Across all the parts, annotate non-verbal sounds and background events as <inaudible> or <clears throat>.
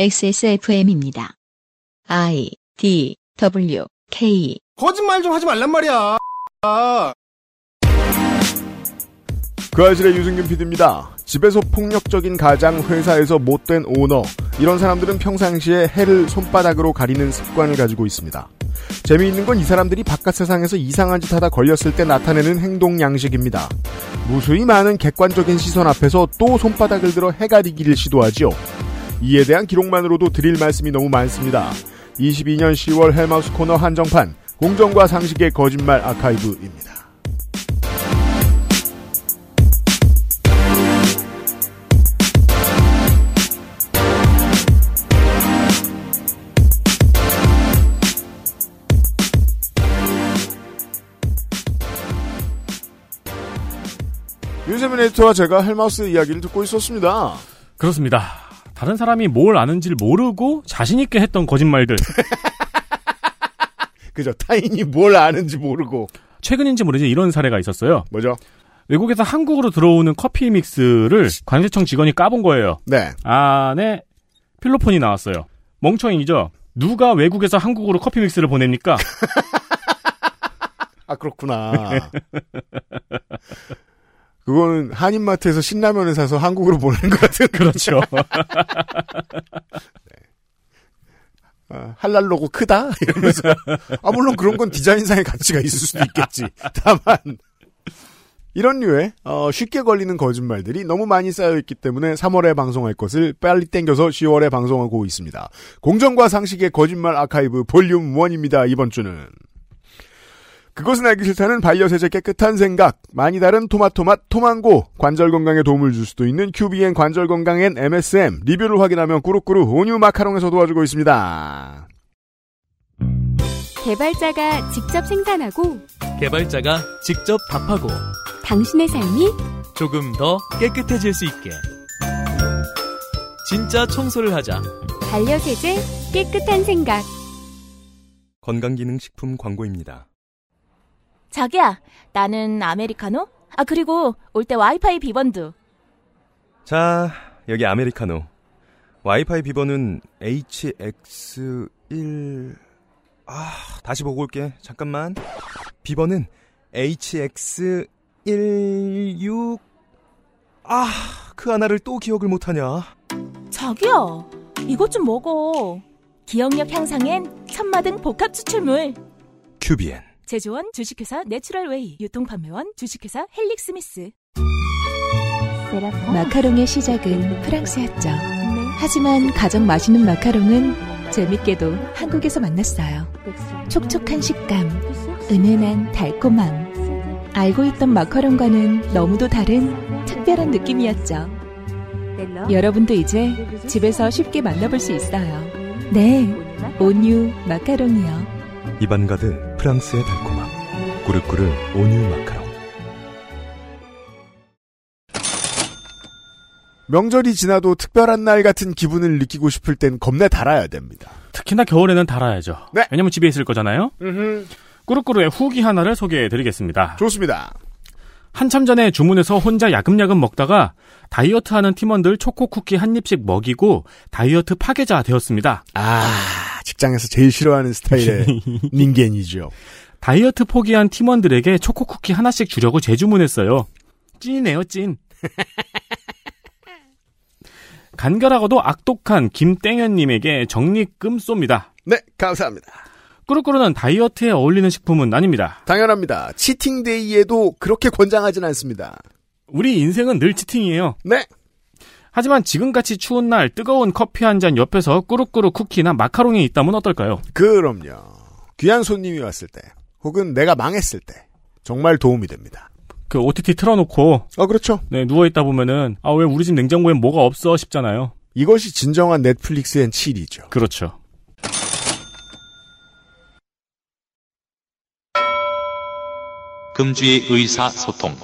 XSFM입니다. I D W K 거짓말 좀 하지 말란 말이야. 아. 그 아실의 유승균 PD입니다. 집에서 폭력적인 가장, 회사에서 못된 오너, 이런 사람들은 평상시에 해를 손바닥으로 가리는 습관을 가지고 있습니다. 재미있는 건 이 사람들이 바깥 세상에서 이상한 짓 하다 걸렸을 때 나타내는 행동 양식입니다. 무수히 많은 객관적인 시선 앞에서 또 손바닥을 들어 해가리기를 시도하지요. 이에 대한 기록만으로도 드릴 말씀이 너무 많습니다. 22년 10월 헬마우스 코너 한정판, 공정과 상식의 거짓말 아카이브입니다. 윤세민 에디터와 제가 헬마우스 이야기를 듣고 있었습니다. 그렇습니다. 다른 사람이 뭘 아는지를 모르고 자신있게 했던 거짓말들. <laughs> 그죠. 타인이 뭘 아는지 모르고. 최근인지 모르지 이런 사례가 있었어요. 뭐죠? 외국에서 한국으로 들어오는 커피 믹스를 관세청 직원이 까본 거예요. 네. 안에 필로폰이 나왔어요. 멍청이죠. 누가 외국에서 한국으로 커피 믹스를 보냅니까? <laughs> 아, 그렇구나. <laughs> 그거는 한인마트에서 신라면을 사서 한국으로 보내는 것 같은. 그렇죠. <laughs> 아, 할랄 로고 크다? 이러면서. 아, 물론 그런 건 디자인상의 가치가 있을 수도 있겠지. 다만, 이런 류의, 어, 쉽게 걸리는 거짓말들이 너무 많이 쌓여있기 때문에 3월에 방송할 것을 빨리 땡겨서 10월에 방송하고 있습니다. 공정과 상식의 거짓말 아카이브 볼륨 1입니다, 이번 주는. 그것은 알기 싫다는 반려세제 깨끗한 생각, 많이 다른 토마토맛 토망고, 관절 건강에 도움을 줄 수도 있는 QBN 관절 건강엔 MSM, 리뷰를 확인하면 꾸룩꾸룩 온유 마카롱에서 도와주고 있습니다. 개발자가 직접 생산하고 개발자가 직접 답하고 당신의 삶이 조금 더 깨끗해질 수 있게 진짜 청소를 하자. 반려세제 깨끗한 생각. 건강기능식품 광고입니다. 자기야, 나는 아메리카노? 아, 그리고 올 때 와이파이 비번도. 자, 여기 아메리카노. 와이파이 비번은 HX1... 아, 다시 보고 올게. 잠깐만. 비번은 HX16... 아, 그 하나를 또 기억을 못하냐. 자기야, 이것 좀 먹어. 기억력 향상엔 천마등 복합 추출물. 큐비엔. 제조원 주식회사 내추럴웨이 유통판매원 주식회사 헬릭스미스 마카롱의 시작은 프랑스였죠. 하지만 가장 맛있는 마카롱은 재밌게도 한국에서 만났어요. 촉촉한 식감, 은은한 달콤함. 알고 있던 마카롱과는 너무도 다른 특별한 느낌이었죠. 여러분도 이제 집에서 쉽게 만나볼 수 있어요. 네, 온유 마카롱이요. 입안 가득 프랑스의 달콤함. 꾸르꾸르 온유 마카롱. 명절이 지나도 특별한 날 같은 기분을 느끼고 싶을 땐 겁내 달아야 됩니다. 특히나 겨울에는 달아야죠. 네. 왜냐면 집에 있을 거잖아요. 꾸루꾸루의 후기 하나를 소개해 드리겠습니다. 좋습니다. 한참 전에 주문해서 혼자 야금야금 먹다가 다이어트 하는 팀원들 초코 쿠키 한 입씩 먹이고 다이어트 파괴자 되었습니다. 아, 직장에서 제일 싫어하는 스타일의 <laughs> 닌겐이죠. 다이어트 포기한 팀원들에게 초코 쿠키 하나씩 주려고 재주문했어요. 찐이네요, 찐. <laughs> 간결하고도 악독한 김땡현님에게 적립금 쏩니다. 네, 감사합니다. 꾸루꾸루는 다이어트에 어울리는 식품은 아닙니다. 당연합니다. 치팅데이에도 그렇게 권장하진 않습니다. 우리 인생은 늘 cheating이에요. 네. 하지만 지금같이 추운 날 뜨거운 커피 한 잔 옆에서 꾸덕꾸덕 쿠키나 마카롱이 있다면 어떨까요? 그럼요. 귀한 손님이 왔을 때, 혹은 내가 망했을 때, 정말 도움이 됩니다. 그 OTT 틀어놓고 어, 그렇죠. 네, 누워 있다 보면은 아 왜 우리 집 냉장고엔 뭐가 없어 싶잖아요. 이것이 진정한 Netflix and chill이죠. 그렇죠. 금주의 의사소통.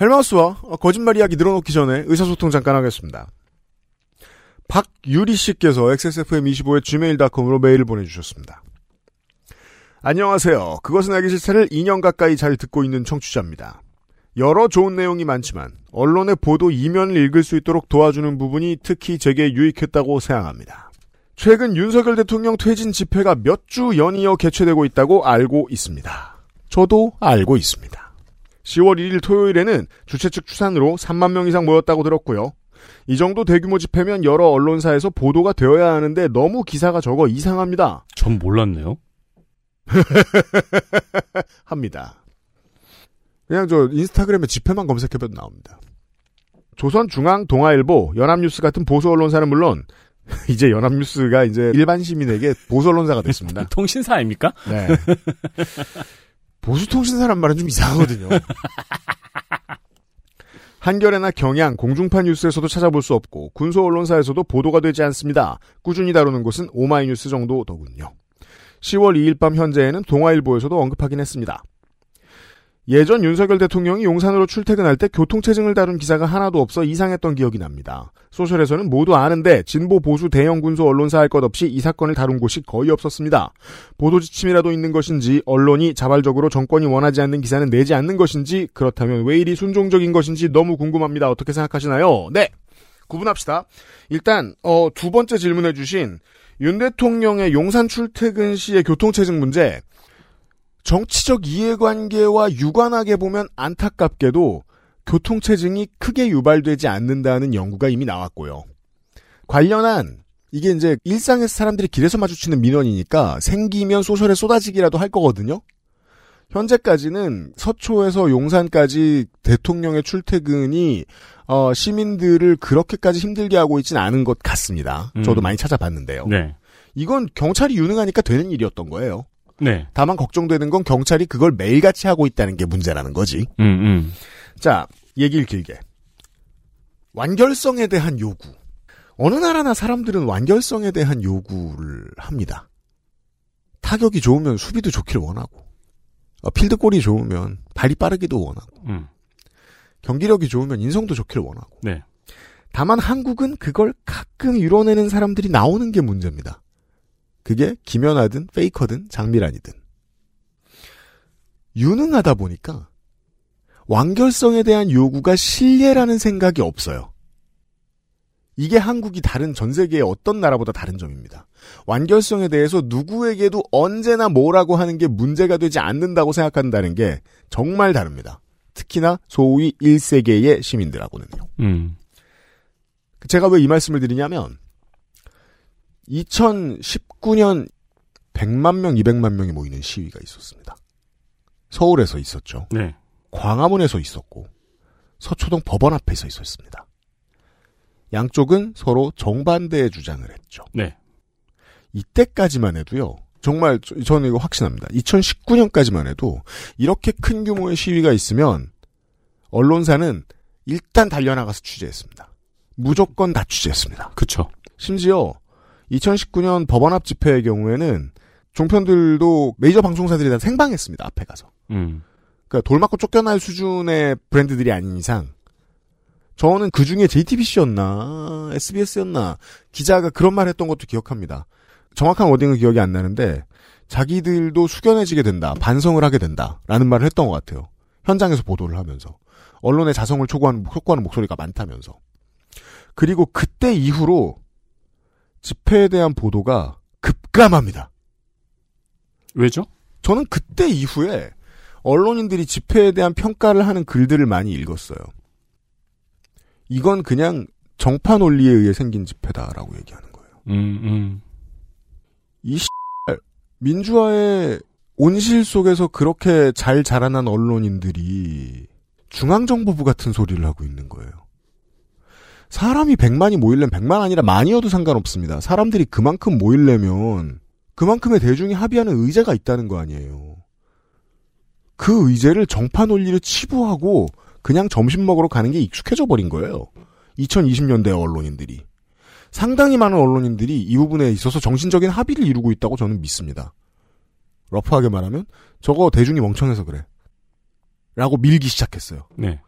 헬마우스와 거짓말 이야기 늘어놓기 전에 의사소통 잠깐 하겠습니다. 박유리 씨께서 XSFM25의 gmail.com으로 메일을 보내주셨습니다. 안녕하세요. 그것은 알기 싫다를 2년 가까이 잘 듣고 있는 청취자입니다. 여러 좋은 내용이 많지만 언론의 보도 이면을 읽을 수 있도록 도와주는 부분이 특히 제게 유익했다고 생각합니다. 최근 윤석열 대통령 퇴진 집회가 몇 주 연이어 개최되고 있다고 알고 있습니다. 저도 알고 있습니다. 10월 1일 토요일에는 주최 측 추산으로 3만 명 이상 모였다고 들었고요. 이 정도 대규모 집회면 여러 언론사에서 보도가 되어야 하는데 너무 기사가 적어 이상합니다. 전 몰랐네요. <laughs> 합니다. 그냥 저 인스타그램에 집회만 검색해봐도 나옵니다. 조선중앙 동아일보, 연합뉴스 같은 보수 언론사는 물론 <laughs> 이제 연합뉴스가 이제 일반 시민에게 보수 언론사가 됐습니다. <laughs> 통신사 아닙니까? 네. 보수 통신사란 말은 좀 이상하거든요. <laughs> 한겨레나 경향, 공중파 뉴스에서도 찾아볼 수 없고 군소 언론사에서도 보도가 되지 않습니다. 꾸준히 다루는 곳은 오마이뉴스 정도더군요. 10월 2일 밤 현재에는 동아일보에서도 언급하긴 했습니다. 예전 윤석열 대통령이 용산으로 출퇴근할 때 교통체증을 다룬 기사가 하나도 없어 이상했던 기억이 납니다. 소셜에서는 모두 아는데 진보 보수 대형 군소 언론사 할 것 없이 이 사건을 다룬 곳이 거의 없었습니다. 보도 지침이라도 있는 것인지 언론이 자발적으로 정권이 원하지 않는 기사는 내지 않는 것인지 그렇다면 왜 이리 순종적인 것인지 너무 궁금합니다. 어떻게 생각하시나요? 네. 구분합시다. 일단 어, 두 번째 질문해 주신 윤 대통령의 용산 출퇴근 시의 교통체증 문제 정치적 이해관계와 유관하게 보면 안타깝게도 교통체증이 크게 유발되지 않는다는 연구가 이미 나왔고요. 관련한 이게 이제 일상에서 사람들이 길에서 마주치는 민원이니까 생기면 소셜에 쏟아지기라도 할 거거든요. 현재까지는 서초에서 용산까지 대통령의 출퇴근이 어, 시민들을 그렇게까지 힘들게 하고 있지는 않은 것 같습니다. 음. 저도 많이 찾아봤는데요. 네. 이건 경찰이 유능하니까 되는 일이었던 거예요. 네. 다만 걱정되는 건 경찰이 그걸 매일같이 하고 있다는 게 문제라는 거지. 음, 음. 자, 얘기를 길게. 완결성에 대한 요구. 어느 나라나 사람들은 완결성에 대한 요구를 합니다. 타격이 좋으면 수비도 좋기를 원하고, 어, 필드골이 좋으면 발이 빠르기도 원하고, 음. 경기력이 좋으면 인성도 좋기를 원하고. 네. 다만 한국은 그걸 가끔 이뤄내는 사람들이 나오는 게 문제입니다. 그게 김연아든 페이커든 장미란이든. 유능하다 보니까 완결성에 대한 요구가 신뢰라는 생각이 없어요. 이게 한국이 다른 전 세계의 어떤 나라보다 다른 점입니다. 완결성에 대해서 누구에게도 언제나 뭐라고 하는 게 문제가 되지 않는다고 생각한다는 게 정말 다릅니다. 특히나 소위 1세계의 시민들하고는요. 음. 제가 왜 이 말씀을 드리냐면 2019년 100만 명, 200만 명이 모이는 시위가 있었습니다. 서울에서 있었죠. 네. 광화문에서 있었고 서초동 법원 앞에서 있었습니다. 양쪽은 서로 정반대의 주장을 했죠. 네. 이때까지만 해도요. 정말 저- 저는 이거 확신합니다. 2019년까지만 해도 이렇게 큰 규모의 시위가 있으면 언론사는 일단 달려나가서 취재했습니다. 무조건 다 취재했습니다. 그쵸. 심지어 2019년 법원 앞 집회의 경우에는 종편들도 메이저 방송사들이 다 생방했습니다. 앞에 가서. 음. 그러니까 돌 맞고 쫓겨날 수준의 브랜드들이 아닌 이상 저는 그 중에 JTBC였나 SBS였나 기자가 그런 말 했던 것도 기억합니다. 정확한 워딩은 기억이 안 나는데 자기들도 숙연해지게 된다, 반성을 하게 된다라는 말을 했던 것 같아요. 현장에서 보도를 하면서 언론의 자성을 촉구하는, 촉구하는 목소리가 많다면서 그리고 그때 이후로 집회에 대한 보도가 급감합니다. 왜죠? 저는 그때 이후에 언론인들이 집회에 대한 평가를 하는 글들을 많이 읽었어요. 이건 그냥 정파 논리에 의해 생긴 집회다라고 얘기하는 거예요. 음, 음. 이 민주화의 온실 속에서 그렇게 잘 자라난 언론인들이 중앙정보부 같은 소리를 하고 있는 거예요. 사람이 100만이 모이려면 100만 아니라 만이어도 상관없습니다. 사람들이 그만큼 모이려면 그만큼의 대중이 합의하는 의제가 있다는 거 아니에요. 그 의제를 정파 논리를 치부하고 그냥 점심 먹으러 가는 게 익숙해져 버린 거예요. 2020년대 언론인들이. 상당히 많은 언론인들이 이 부분에 있어서 정신적인 합의를 이루고 있다고 저는 믿습니다. 러프하게 말하면 저거 대중이 멍청해서 그래. 라고 밀기 시작했어요. 네.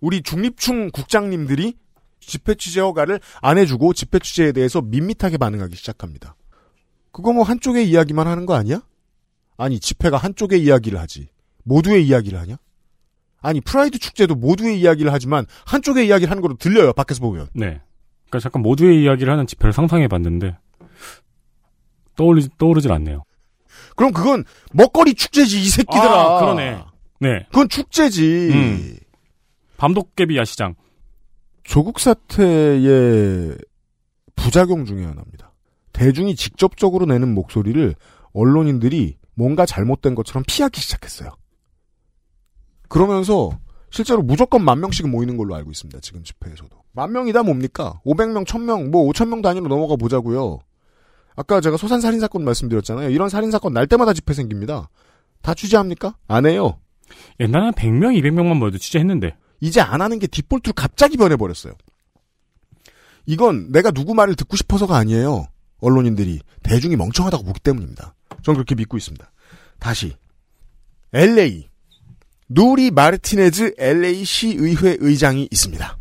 우리 중립충 국장님들이 집회 취재 허가를 안 해주고 집회 취재에 대해서 밋밋하게 반응하기 시작합니다. 그거 뭐 한쪽의 이야기만 하는 거 아니야? 아니 집회가 한쪽의 이야기를 하지 모두의 이야기를 하냐? 아니 프라이드 축제도 모두의 이야기를 하지만 한쪽의 이야기를 하는 거로 들려요. 밖에서 보면. 네. 그러니까 잠깐 모두의 이야기를 하는 집회를 상상해봤는데 떠올리 떠오르질 않네요. 그럼 그건 먹거리 축제지 이 새끼들아. 아, 그러네. 네. 그건 축제지. 음. 밤도깨비 야시장. 조국 사태의 부작용 중에 하나입니다. 대중이 직접적으로 내는 목소리를 언론인들이 뭔가 잘못된 것처럼 피하기 시작했어요. 그러면서 실제로 무조건 만 명씩은 모이는 걸로 알고 있습니다. 지금 집회에서도. 만 명이다 뭡니까? 500명, 1000명, 뭐 5000명 단위로 넘어가 보자고요. 아까 제가 소산 살인 사건 말씀드렸잖아요. 이런 살인 사건 날 때마다 집회 생깁니다. 다 취재합니까? 안 해요. 옛날에는 100명, 200명만 모여도 취재했는데. 이제 안 하는 게 디폴트로 갑자기 변해버렸어요. 이건 내가 누구 말을 듣고 싶어서가 아니에요. 언론인들이 대중이 멍청하다고 보기 때문입니다. 저는 그렇게 믿고 있습니다. 다시 LA 누리 마르티네즈 LA 시 의회 의장이 있습니다.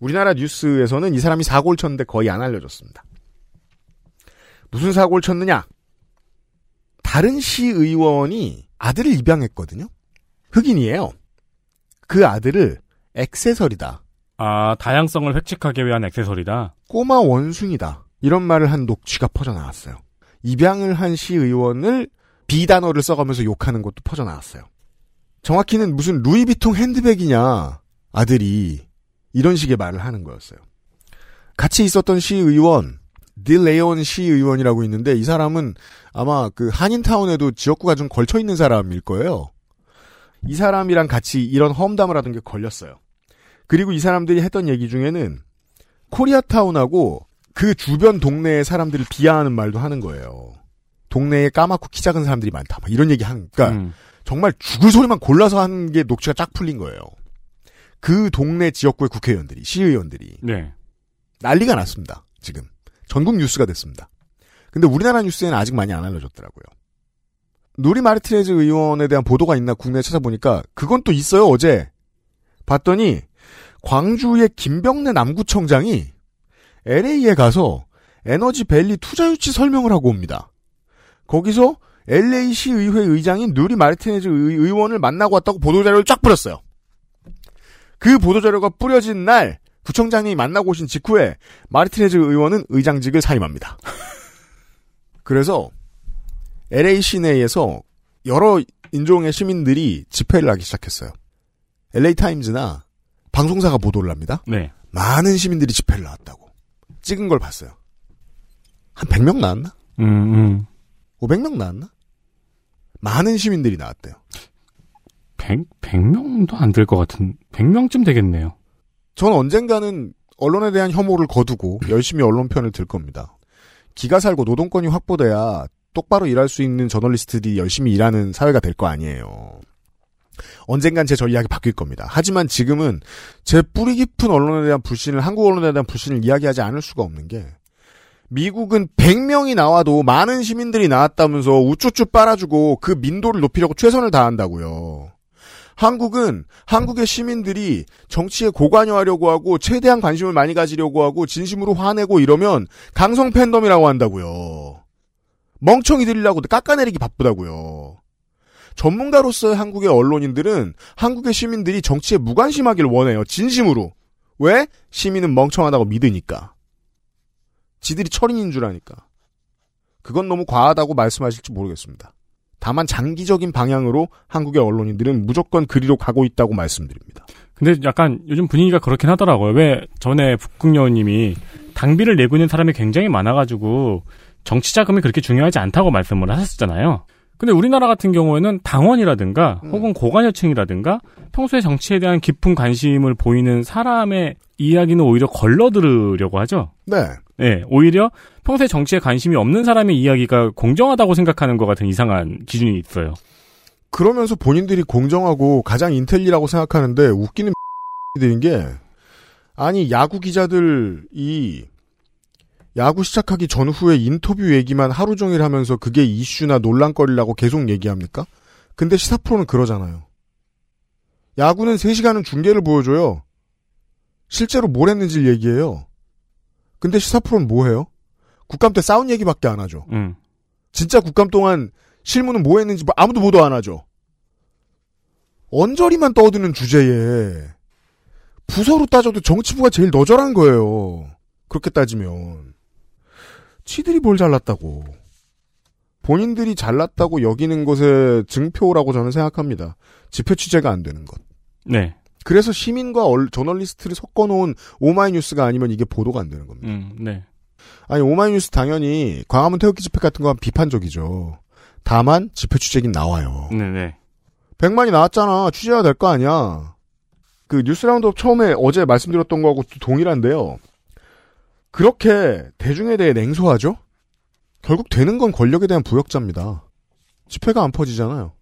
우리나라 뉴스에서는 이 사람이 사고를 쳤는데 거의 안 알려졌습니다. 무슨 사고를 쳤느냐? 다른 시의원이 아들을 입양했거든요. 흑인이에요. 그 아들을 액세서리다. 아, 다양성을 획칙하게 위한 액세서리다. 꼬마 원숭이다. 이런 말을 한 녹취가 퍼져나왔어요. 입양을 한 시의원을 비단어를 써가면서 욕하는 것도 퍼져나왔어요. 정확히는 무슨 루이비통 핸드백이냐 아들이 이런 식의 말을 하는 거였어요. 같이 있었던 시의원 딜 레온 시의원이라고 있는데 이 사람은 아마 그 한인타운에도 지역구가 좀 걸쳐 있는 사람일 거예요. 이 사람이랑 같이 이런 험담을 하던 게 걸렸어요. 그리고 이 사람들이 했던 얘기 중에는 코리아타운하고 그 주변 동네의 사람들을 비하하는 말도 하는 거예요. 동네에 까맣고 키 작은 사람들이 많다. 막 이런 얘기 하는, 그러니까 음. 정말 죽을 소리만 골라서 하는 게 녹취가 쫙 풀린 거예요. 그 동네 지역구의 국회의원들이, 시의원들이 네. 난리가 났습니다. 지금 전국 뉴스가 됐습니다. 근데 우리나라 뉴스에는 아직 많이 안 알려졌더라고요. 누리 마르티네즈 의원에 대한 보도가 있나 국내에 찾아보니까 그건 또 있어요 어제 봤더니 광주의 김병래 남구청장이 LA에 가서 에너지 밸리 투자 유치 설명을 하고 옵니다. 거기서 LA 시 의회 의장인 누리 마르티네즈 의- 의원을 만나고 왔다고 보도자료를 쫙 뿌렸어요. 그 보도자료가 뿌려진 날 구청장님이 만나고 오신 직후에 마르티네즈 의원은 의장직을 사임합니다. <laughs> 그래서 LA 시내에서 여러 인종의 시민들이 집회를 하기 시작했어요. LA 타임즈나 방송사가 보도를 합니다. 네. 많은 시민들이 집회를 나왔다고. 찍은 걸 봤어요. 한 100명 나왔나? 음, 음. 500명 나왔나? 많은 시민들이 나왔대요. 100, 100명도 안 될 것 같은, 100명쯤 되겠네요. 전 언젠가는 언론에 대한 혐오를 거두고 열심히 언론 편을 들 겁니다. 기가 살고 노동권이 확보돼야 똑바로 일할 수 있는 저널리스트들이 열심히 일하는 사회가 될 거 아니에요. 언젠간 제 전략이 바뀔 겁니다. 하지만 지금은 제 뿌리 깊은 언론에 대한 불신을 한국 언론에 대한 불신을 이야기하지 않을 수가 없는 게 미국은 100명이 나와도 많은 시민들이 나왔다면서 우쭈쭈 빨아주고 그 민도를 높이려고 최선을 다한다고요. 한국은 한국의 시민들이 정치에 고관여하려고 하고 최대한 관심을 많이 가지려고 하고 진심으로 화내고 이러면 강성 팬덤이라고 한다고요. 멍청이들이라고 깎아내리기 바쁘다고요. 전문가로서의 한국의 언론인들은 한국의 시민들이 정치에 무관심하길 원해요. 진심으로. 왜? 시민은 멍청하다고 믿으니까. 지들이 철인인 줄 아니까. 그건 너무 과하다고 말씀하실지 모르겠습니다. 다만 장기적인 방향으로 한국의 언론인들은 무조건 그리로 가고 있다고 말씀드립니다. 근데 약간 요즘 분위기가 그렇긴 하더라고요. 왜 전에 북극여우님이 당비를 내고 있는 사람이 굉장히 많아가지고 정치 자금이 그렇게 중요하지 않다고 말씀을 하셨잖아요. 근데 우리나라 같은 경우에는 당원이라든가 혹은 고관여층이라든가 평소에 정치에 대한 깊은 관심을 보이는 사람의 이야기는 오히려 걸러들으려고 하죠. 네. 네, 오히려 평소에 정치에 관심이 없는 사람의 이야기가 공정하다고 생각하는 것 같은 이상한 기준이 있어요. 그러면서 본인들이 공정하고 가장 인텔리라고 생각하는데 웃기는 <laughs> 들인 게 아니 야구 기자들이 야구 시작하기 전후에 인터뷰 얘기만 하루 종일 하면서 그게 이슈나 논란거리라고 계속 얘기합니까? 근데 시사 프로는 그러잖아요. 야구는 3시간은 중계를 보여줘요. 실제로 뭘 했는지 얘기해요. 근데 시사 프로는 뭐 해요? 국감 때 싸운 얘기밖에 안 하죠. 음. 진짜 국감 동안 실무는 뭐 했는지 아무도 보도 안 하죠. 언저리만 떠드는 주제에 부서로 따져도 정치부가 제일 너절한 거예요. 그렇게 따지면 치들이 뭘 잘났다고 본인들이 잘났다고 여기는 것의 증표라고 저는 생각합니다. 집회 취재가 안 되는 것. 네. 그래서 시민과 얼- 저널리스트를 섞어놓은 오마이뉴스가 아니면 이게 보도가 안 되는 겁니다. 음, 네. 아니 오마이뉴스 당연히 광화문 태극기 집회 같은 건 비판적이죠. 다만 집회 취재진 나와요. 네네. 100만이 나왔잖아. 취재해야 될 거 아니야. 그 뉴스 roundup 처음에 어제 말씀드렸던 거하고 또 동일한데요. 그렇게 대중에 대해 냉소하죠? 결국 되는 건 권력에 대한 부역자입니다. 집회가 안 퍼지잖아요.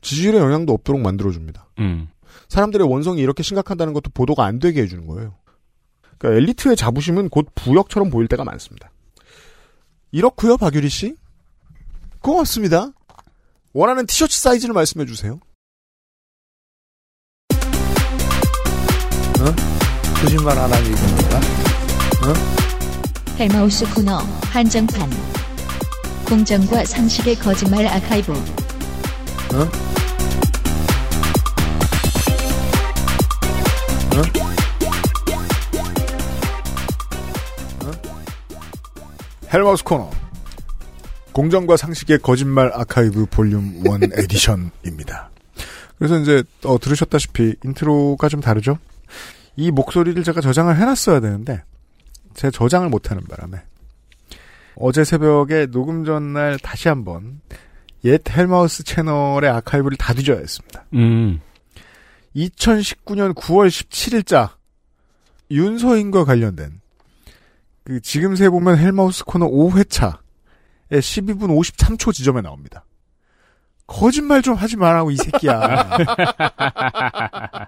지지율에 영향도 없도록 만들어줍니다. 음. 사람들의 원성이 이렇게 심각하다는 것도 보도가 안 되게 해주는 거예요. 그러니까 엘리트의 자부심은 곧 부역처럼 보일 때가 많습니다. 이렇고요, 박유리 씨. 고맙습니다. 원하는 티셔츠 사이즈를 말씀해 주세요. 거짓말 안 하는 이겁니 까? 헬마우스 코너 한정판 공정과 상식의 거짓말 아카이브 헬마우스 코너. 공정과 상식의 거짓말 아카이브 볼륨 1 <laughs> edition입니다. 그래서 이제 어, 들으셨다시피 intro가 좀 다르죠? 이 목소리를 제가 저장을 해놨어야 되는데 제 저장을 못하는 바람에 어제 새벽에 녹음 전날 다시 한번 옛 헬마우스 채널의 아카이브를 다 뒤져야 했습니다. 음. 2019년 9월 17일자 윤서인과 관련된 그 지금 세 보면 헬마우스 코너 5회차의 12분 53초 지점에 나옵니다. 거짓말 좀 하지 말라고 이 새끼야. <laughs>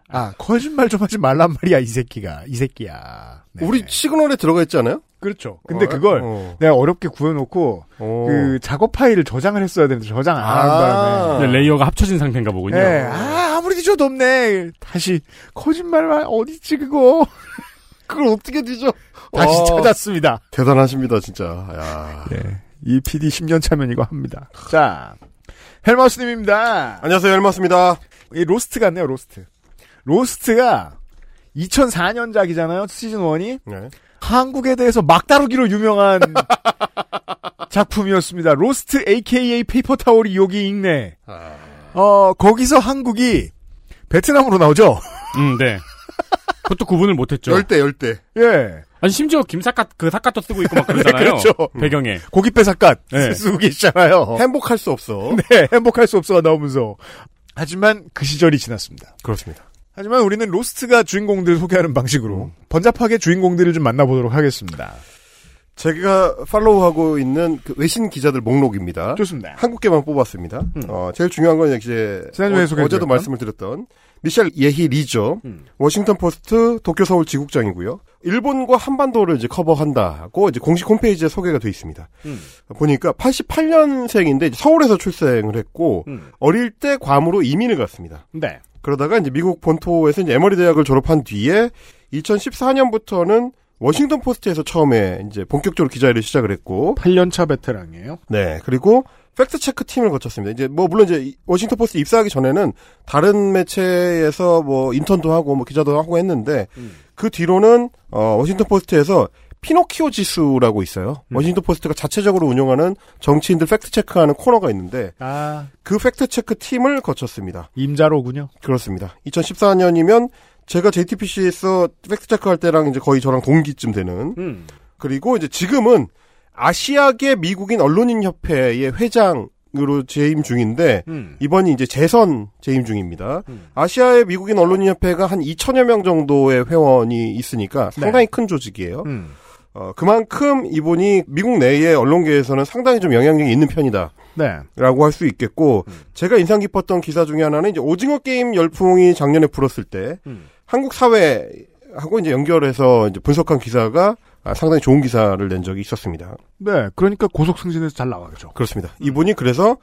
아 거짓말 좀 하지 말란 말이야 이 새끼가 이 새끼야. 네. 우리 시그널에 들어가 있지 않아요? 그렇죠. 근데 어, 그걸 어. 내가 어렵게 구해놓고 어. 그 작업 파일을 저장을 했어야 되는데 저장 안 하는 아. 근데 layer가 합쳐진 상태인가 보군요. 네, 아, 아무리 뒤져도 없네. 다시, 거짓말만, 어딨지, 그거. <laughs> 그걸 어떻게 뒤져? 다시 어. 찾았습니다. 대단하십니다, 진짜. 야. 예. 이 PD 10년 차면 이거 합니다. 자, 헬마우스님입니다. 안녕하세요, 헬마우스입니다. 이 로스트 같네요, 로스트. 로스트가 2004년작이잖아요, 시즌 1이. 네. 한국에 대해서 막다루기로 유명한 <laughs> 작품이었습니다. 로스트 AKA paper towel이 여기 있네. 어, 거기서 한국이 베트남으로 나오죠? 음, 네. 그것도 구분을 못했죠. 열대, 열대. 예. 아니 심지어 김삿갓 그 삿갓도 쓰고 있고 막 그러잖아요. <laughs> 그렇죠. 배경에. 고깃배 삿갓 네. 쓰고 계시잖아요. 행복할 수 없어. <laughs> 네, 행복할 수 없어가 나오면서. 하지만 그 시절이 지났습니다. 그렇습니다. 하지만 우리는 로스트가 주인공들을 소개하는 방식으로 번잡하게 주인공들을 좀 만나보도록 하겠습니다. 제가 팔로우하고 있는 그 외신 기자들 목록입니다. 좋습니다. 한국계만 뽑았습니다. 어, 제일 중요한 건 이제 지난주에 어? 어제도 말씀을 드렸던 미셸 예히 리죠. 음. 워싱턴 포스트 도쿄 서울 지국장이고요. 일본과 한반도를 이제 커버한다고 이제 공식 홈페이지에 소개가 돼 있습니다. 음. 보니까 88년생인데 서울에서 출생을 했고 음. 어릴 때 괌으로 이민을 갔습니다. 네. 그러다가 이제 미국 본토에서 이제 에모리 대학을 졸업한 뒤에 2014년부터는 워싱턴 포스트에서 처음에 이제 본격적으로 기자 일을 시작을 했고 8년차 베테랑이에요. 네. 그리고 팩트 체크 팀을 거쳤습니다. 이제 뭐 물론 이제 이- 워싱턴 포스트 입사하기 전에는 다른 매체에서 뭐 인턴도 하고 뭐 기자도 하고 했는데 그 뒤로는 어 워싱턴 포스트에서 피노키오 지수라고 있어요. 워싱턴 포스트가 자체적으로 운영하는 정치인들 팩트 체크하는 코너가 있는데 아, 그 팩트 체크 팀을 거쳤습니다. 임자로군요. 그렇습니다. 2014년이면 제가 JTBC에서 팩트 체크 할 때랑 이제 거의 저랑 동기쯤 되는 음. 그리고 이제 지금은 아시아계 미국인 언론인 협회의 회장 으로 재임 중인데 음. 이번이 이제 재선 재임 중입니다. 음. 아시아의 미국인 언론인 협회가 한 2천여 명 정도의 회원이 있으니까 상당히 큰 조직이에요. 음. 어, 그만큼 이분이 미국 내의 언론계에서는 상당히 좀 영향력이 있는 편이다. 네. 라고 할 수 있겠고, 제가 인상 깊었던 기사 중에 하나는 이제 오징어 게임 열풍이 작년에 불었을 때, 음. 한국 사회하고 이제 연결해서 이제 분석한 기사가 아, 상당히 좋은 기사를 낸 적이 있었습니다. 네. 그러니까 고속 승진에서 잘 나가죠. 그렇습니다. 이분이 그래서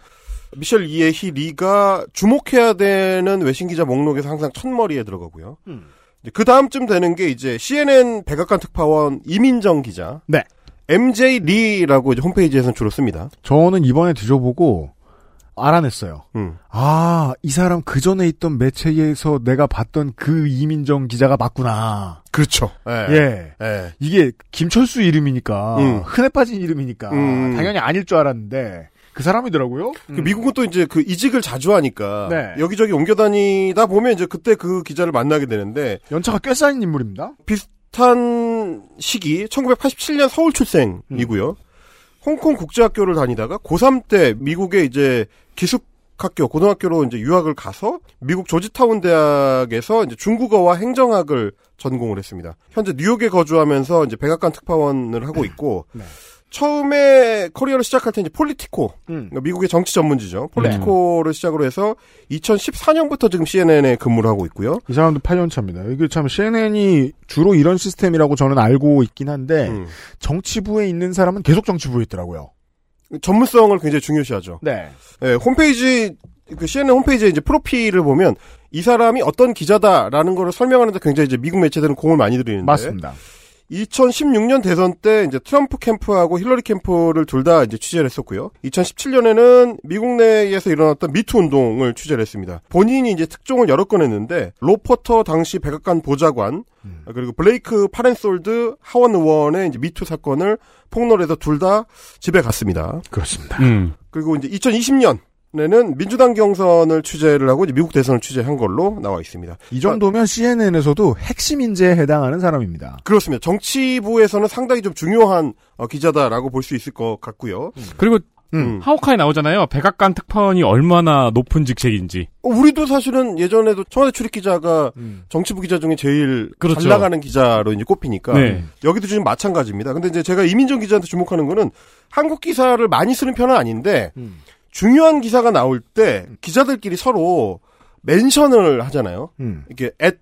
미셸 이에히 리가 주목해야 되는 외신 기자 목록에서 항상 첫머리에 들어가고요. 음. 그 다음쯤 되는 게 이제 CNN 백악관 특파원 이민정 기자. 네. MJ 리라고 이제 홈페이지에서는 주로 씁니다. 저는 이번에 뒤져보고 알아냈어요. 음. 아, 이 사람 그 전에 있던 매체에서 내가 봤던 그 이민정 기자가 맞구나. 그렇죠. 예. 예. 이게 김철수 이름이니까 음. 흔해 빠진 이름이니까 음. 당연히 아닐 줄 알았는데 그 사람이더라고요. 그 미국은 또 이제 그 이직을 자주 하니까 네. 여기저기 옮겨 다니다 보면 이제 그때 그 기자를 만나게 되는데 연차가 꽤 쌓인 인물입니다. 비슷한 시기 1987년 서울 출생이고요. 홍콩 국제학교를 다니다가 고3 때 미국에 이제 기숙학교 고등학교로 이제 유학을 가서 미국 조지타운 대학에서 이제 중국어와 행정학을 전공을 했습니다. 현재 뉴욕에 거주하면서 이제 백악관 특파원을 하고 있고 <clears throat> 네. 처음에 커리어를 시작할 때 이제 폴리티코 음. 그러니까 미국의 정치 전문지죠. 폴리티코를 시작으로 해서 2014년부터 지금 CNN에 근무를 하고 있고요. 이 사람도 8년 차입니다. 이게 참 CNN이 주로 이런 시스템이라고 저는 알고 있긴 한데 음. 정치부에 있는 사람은 계속 정치부에 있더라고요. 전문성을 굉장히 중요시하죠. 네. 예, 홈페이지 그 CNN 홈페이지에 이제 프로필을 보면 이 사람이 어떤 기자다라는 거를 설명하는데 굉장히 이제 미국 매체들은 공을 많이 들이는데 맞습니다. 2016년 대선 때 이제 트럼프 캠프하고 힐러리 캠프를 둘 다 이제 취재를 했었고요. 2017년에는 미국 내에서 일어났던 미투 운동을 취재를 했습니다. 본인이 이제 특종을 여러 건 했는데 롭 포터 당시 백악관 보좌관 그리고 블레이크 파렌솔드 하원 의원의 이제 미투 사건을 폭로해서 둘 다 집에 갔습니다. 그렇습니다. 음. 그리고 이제 2020년 에는 민주당 경선을 취재를 하고 이제 미국 대선을 취재한 걸로 나와 있습니다. 이 정도면 CNN에서도 핵심 인재에 해당하는 사람입니다. 그렇습니다. 정치부에서는 상당히 좀 중요한 어, 기자다라고 볼 수 있을 것 같고요. 그리고 음. 하오카에 나오잖아요. 백악관 특파원이 얼마나 높은 직책인지. 어, 우리도 사실은 예전에도 청와대 출입 기자가 정치부 기자 중에 제일 그렇죠. 잘 나가는 기자로 이제 꼽히니까 네. 여기도 지금 마찬가지입니다. 근데 이제 제가 이민정 기자한테 주목하는 거는 한국 기사를 많이 쓰는 편은 아닌데 중요한 기사가 나올 때 기자들끼리 서로 멘션을 하잖아요. 음. 이렇게 at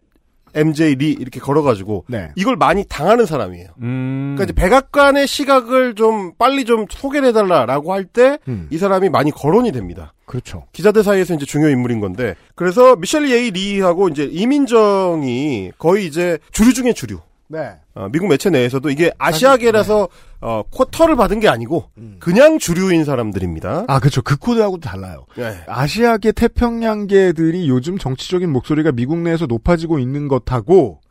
MJ 리 이렇게 걸어가지고 네. 이걸 많이 당하는 사람이에요. 음. 그러니까 이제 백악관의 시각을 좀 빨리 좀 소개를 해달라라고 할 때이 음. 사람이 많이 거론이 됩니다. 그렇죠. 기자들 사이에서 이제 중요 인물인 건데 그래서 미셸 예이 리하고 이제 이민정이 거의 이제 주류 중에 주류. 네. 어, 미국 매체 내에서도 이게 아시아계라서 어, 쿼터를 받은 게 아니고 그냥 주류인 사람들입니다. 아, 그렇죠. 그 코드하고도 달라요. 네. 아시아계 태평양계들이 요즘 정치적인 목소리가 미국 내에서 높아지고 있는 것하고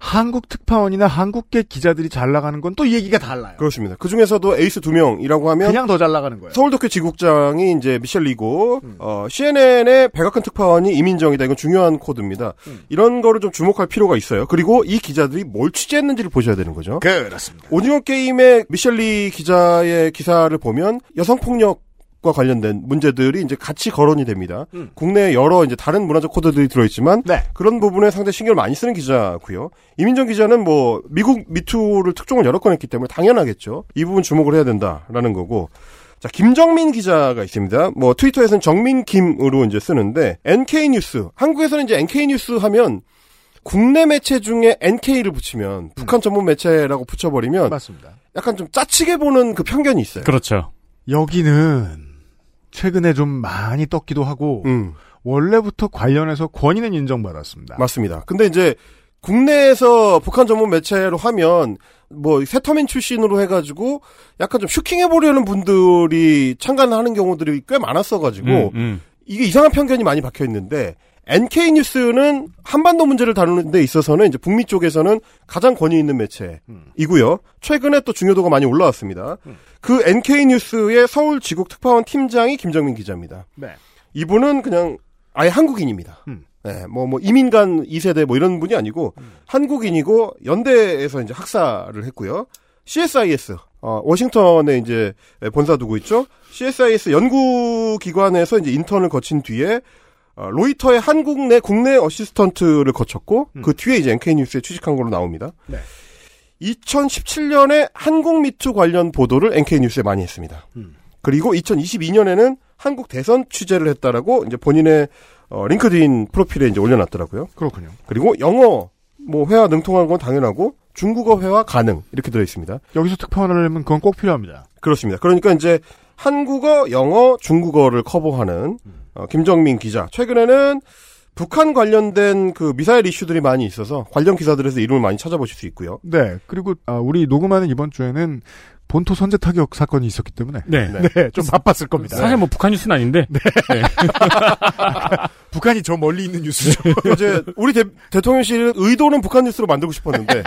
한국 특파원이나 한국계 기자들이 잘 나가는 건 또 얘기가 달라요. 그렇습니다. 그 중에서도 에이스 두 명이라고 하면 그냥 더 잘 나가는 거예요. 서울도쿄 지국장이 이제 미셸 리고 어, CNN의 백악관 특파원이 이민정이다. 이건 중요한 코드입니다. 이런 거를 좀 주목할 필요가 있어요. 그리고 이 기자들이 뭘 취재했는지를 보셔야 되는 거죠. 그렇습니다. 오징어 게임의 미셸 리 기자의 기사를 보면 여성 폭력 과 관련된 문제들이 이제 같이 거론이 됩니다. 국내에 여러 이제 다른 문화적 코드들이 들어있지만 네. 그런 부분에 상당히 신경을 많이 쓰는 기자고요. 이민정 기자는 뭐 미국 미투를 특종을 여러 건 했기 때문에 당연하겠죠. 이 부분 주목을 해야 된다라는 거고. 자, 김정민 기자가 있습니다. 뭐 트위터에서는 정민 김으로 이제 쓰는데 NK 뉴스. 한국에서는 이제 NK 뉴스 하면 국내 매체 중에 NK를 붙이면 북한 전문 매체라고 붙여버리면 맞습니다. 약간 좀 짜치게 보는 그 편견이 있어요. 그렇죠. 여기는 최근에 좀 많이 떴기도 하고 음, 원래부터 관련해서 권위는 인정받았습니다. 맞습니다. 근데 이제 국내에서 북한 전문 매체로 하면 뭐 세터민 출신으로 해가지고 약간 좀 슈킹해 보려는 분들이 참관하는 경우들이 꽤 많았어가지고 음, 음. 이게 이상한 편견이 많이 박혀 있는데 NK 뉴스는 한반도 문제를 다루는 데 있어서는 이제 북미 쪽에서는 가장 권위 있는 매체이고요. 최근에 또 중요도가 많이 올라왔습니다. 그 NK 뉴스의 서울 지국 특파원 팀장이 김정민 기자입니다. 네. 이분은 그냥 아예 한국인입니다. 음. 네, 뭐, 뭐, 이민간 2세대 뭐 이런 분이 아니고, 한국인이고, 연대에서 이제 학사를 했고요. CSIS, 어, 워싱턴에 이제 본사 두고 있죠. CSIS 연구기관에서 이제 인턴을 거친 뒤에, 어, 로이터의 한국 내, 국내 assistant를 거쳤고, 그 뒤에 이제 NK뉴스에 취직한 걸로 나옵니다. 네. 2017년에 한국 미투 관련 보도를 NK뉴스에 많이 했습니다. 그리고 2022년에는 한국 대선 취재를 했다라고 이제 본인의 어, 링크드인 프로필에 이제 올려놨더라고요. 그렇군요. 그리고 영어 뭐 회화 능통한 건 당연하고 중국어 회화 가능 이렇게 들어 있습니다. 여기서 특파원을 하려면 그건 꼭 필요합니다. 그렇습니다. 그러니까 이제 한국어, 영어, 중국어를 커버하는 어, 김정민 기자. 최근에는 북한 관련된 그 미사일 이슈들이 많이 있어서 관련 기사들에서 이름을 많이 찾아보실 수 있고요. 네. 그리고 아, 우리 녹음하는 이번 주에는 본토 선제 타격 사건이 있었기 때문에 네. 네, 좀 바빴을 겁니다. 사실 뭐 북한 뉴스는 아닌데. 네. <laughs> 북한이 저 멀리 있는 뉴스죠. 이제 우리 대, 대통령실은 의도는 북한 뉴스로 만들고 싶었는데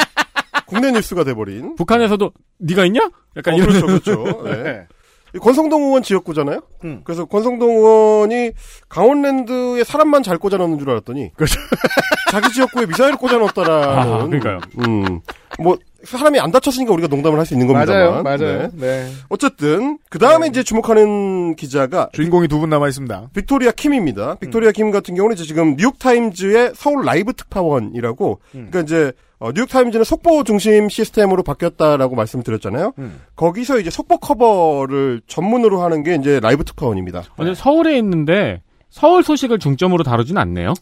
국내 뉴스가 돼버린. 북한에서도 네가 있냐? 약간 어, 이런 그렇죠, 그렇죠. <laughs> 네. 이 권성동 의원 지역구잖아요. 그래서 권성동 의원이 강원랜드에 사람만 잘 꽂아놓는 줄 알았더니 <laughs> 자기 지역구에 미사일을 꽂아놓았다라는. 아, 그러니까요. 음, 뭐 사람이 안 다쳤으니까 우리가 농담을 할 수 있는 겁니다만. 네. 네. 어쨌든 그 다음에 이제 주목하는 기자가 주인공이 두 분 남아 있습니다. 빅토리아 킴입니다. 빅토리아 킴 같은 경우는 이제 지금 뉴욕 타임즈의 서울 라이브 특파원이라고. 그러니까 이제 어, 뉴욕 타임즈는 속보 중심 시스템으로 바뀌었다라고 말씀드렸잖아요. 거기서 이제 속보 커버를 전문으로 하는 게 이제 라이브 특파원입니다. 근데 서울에 있는데 서울 소식을 중점으로 다루진 않네요.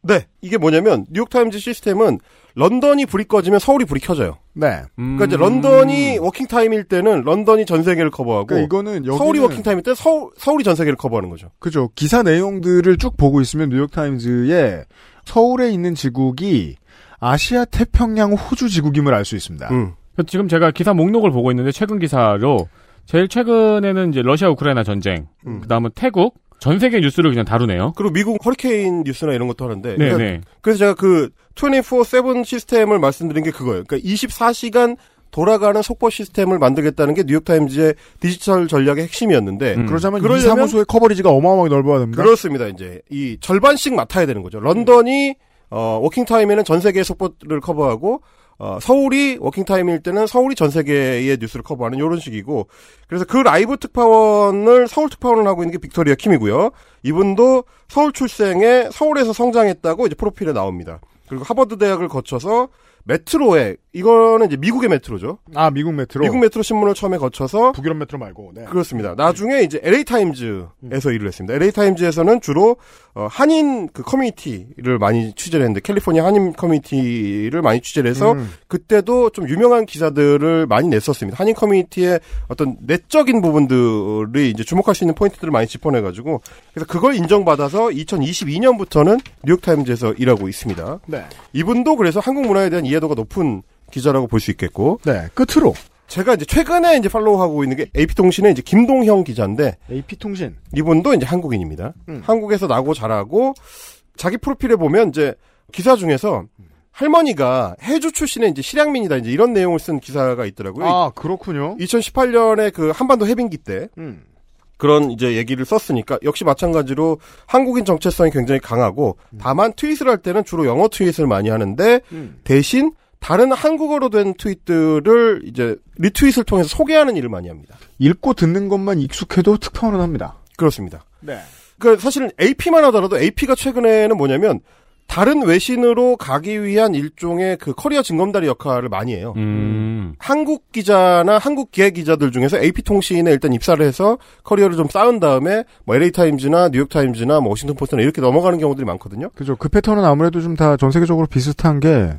네, 이게 뭐냐면 뉴욕 타임즈 시스템은 런던이 불이 꺼지면 서울이 불이 켜져요. 네. 그러니까 이제 런던이 working time일 때는 런던이 전 세계를 커버하고 그러니까 이거는 여기는 서울이 working time일 때 서울 서울이 전 세계를 커버하는 거죠. 그죠. 기사 내용들을 쭉 보고 있으면 뉴욕 타임즈에 서울에 있는 지국이 아시아 태평양 호주 지국임을 알 수 있습니다. 음. 지금 제가 기사 목록을 보고 있는데 최근 기사로 제일 최근에는 이제 러시아 우크라이나 전쟁, 음. 그다음은 태국 전 세계 뉴스를 그냥 다루네요. 그리고 미국 허리케인 뉴스나 이런 것도 하는데. 네, 그러니까 네. 그래서 제가 그 24/7 시스템을 말씀드린 게 그거예요. 그러니까 24시간 돌아가는 속보 시스템을 만들겠다는 게 뉴욕타임즈의 디지털 전략의 핵심이었는데 음. 그러자면 이 그러려면- 사무소의 커버리지가 어마어마하게 넓어야 됩니다. 그렇습니다. 이제 이 절반씩 맡아야 되는 거죠. 런던이 어 working time에는 전 세계의 속보를 커버하고 어 서울이 working time일 때는 서울이 전 세계의 뉴스를 커버하는 이런 식이고 그래서 그 라이브 특파원을 서울 특파원을 하고 있는 게 빅토리아 킴이고요. 이분도 서울 출생에 서울에서 성장했다고 이제 프로필에 나옵니다. 그리고 하버드 대학을 거쳐서 메트로에 이거는 이제 미국의 메트로죠. 아 미국 메트로. 미국 메트로 신문을 처음에 거쳐서 북유럽 메트로 말고. 네. 그렇습니다. 나중에 이제 LA 타임즈에서 일을 했습니다. LA 타임즈에서는 주로 어, 한인 그 커뮤니티를 많이 취재를 했는데 캘리포니아 한인 커뮤니티를 많이 취재를 해서 음. 그때도 좀 유명한 기사들을 많이 냈었습니다. 한인 커뮤니티의 어떤 내적인 부분들이 이제 주목할 수 있는 포인트들을 많이 짚어내 가지고 그래서 그걸 인정받아서 2022년부터는 뉴욕 타임즈에서 일하고 있습니다. 네. 이분도 그래서 한국 문화에 대한 이해 도가 높은 기자라고 볼 수 있겠고 네. 끝으로 제가 이제 최근에 이제 팔로우하고 있는 게 AP통신의 이제 김동형 기자인데 AP 통신. 이분도 이제 한국인입니다. 음. 한국에서 나고 자라고 자기 프로필에 보면 이제 기사 중에서 할머니가 해주 출신의 이제 실향민이다 이제 이런 내용을 쓴 기사가 있더라고요. 아 그렇군요. 2018년에 그 한반도 해빙기 때 음. 그런 이제 얘기를 썼으니까 역시 마찬가지로 한국인 정체성이 굉장히 강하고 다만 트윗을 할 때는 주로 영어 트윗을 많이 하는데 음. 대신 다른 한국어로 된 트윗들을 이제 리트윗을 통해서 소개하는 일을 많이 합니다. 읽고 듣는 것만 익숙해도 특파원은 합니다. 그렇습니다. 네. 그 사실은 AP만 하더라도 AP가 최근에는 뭐냐면 다른 외신으로 가기 위한 일종의 그 커리어 징검다리 역할을 많이 해요. 음. 한국 기자나 한국 기획 기자들 중에서 AP 통신에 일단 입사를 해서 커리어를 좀 쌓은 다음에 뭐 LA 타임즈나 뉴욕 타임즈나 뭐 워싱턴 포스트나 이렇게 넘어가는 경우들이 많거든요. 그죠. 그 패턴은 아무래도 좀 다 전 세계적으로 비슷한 게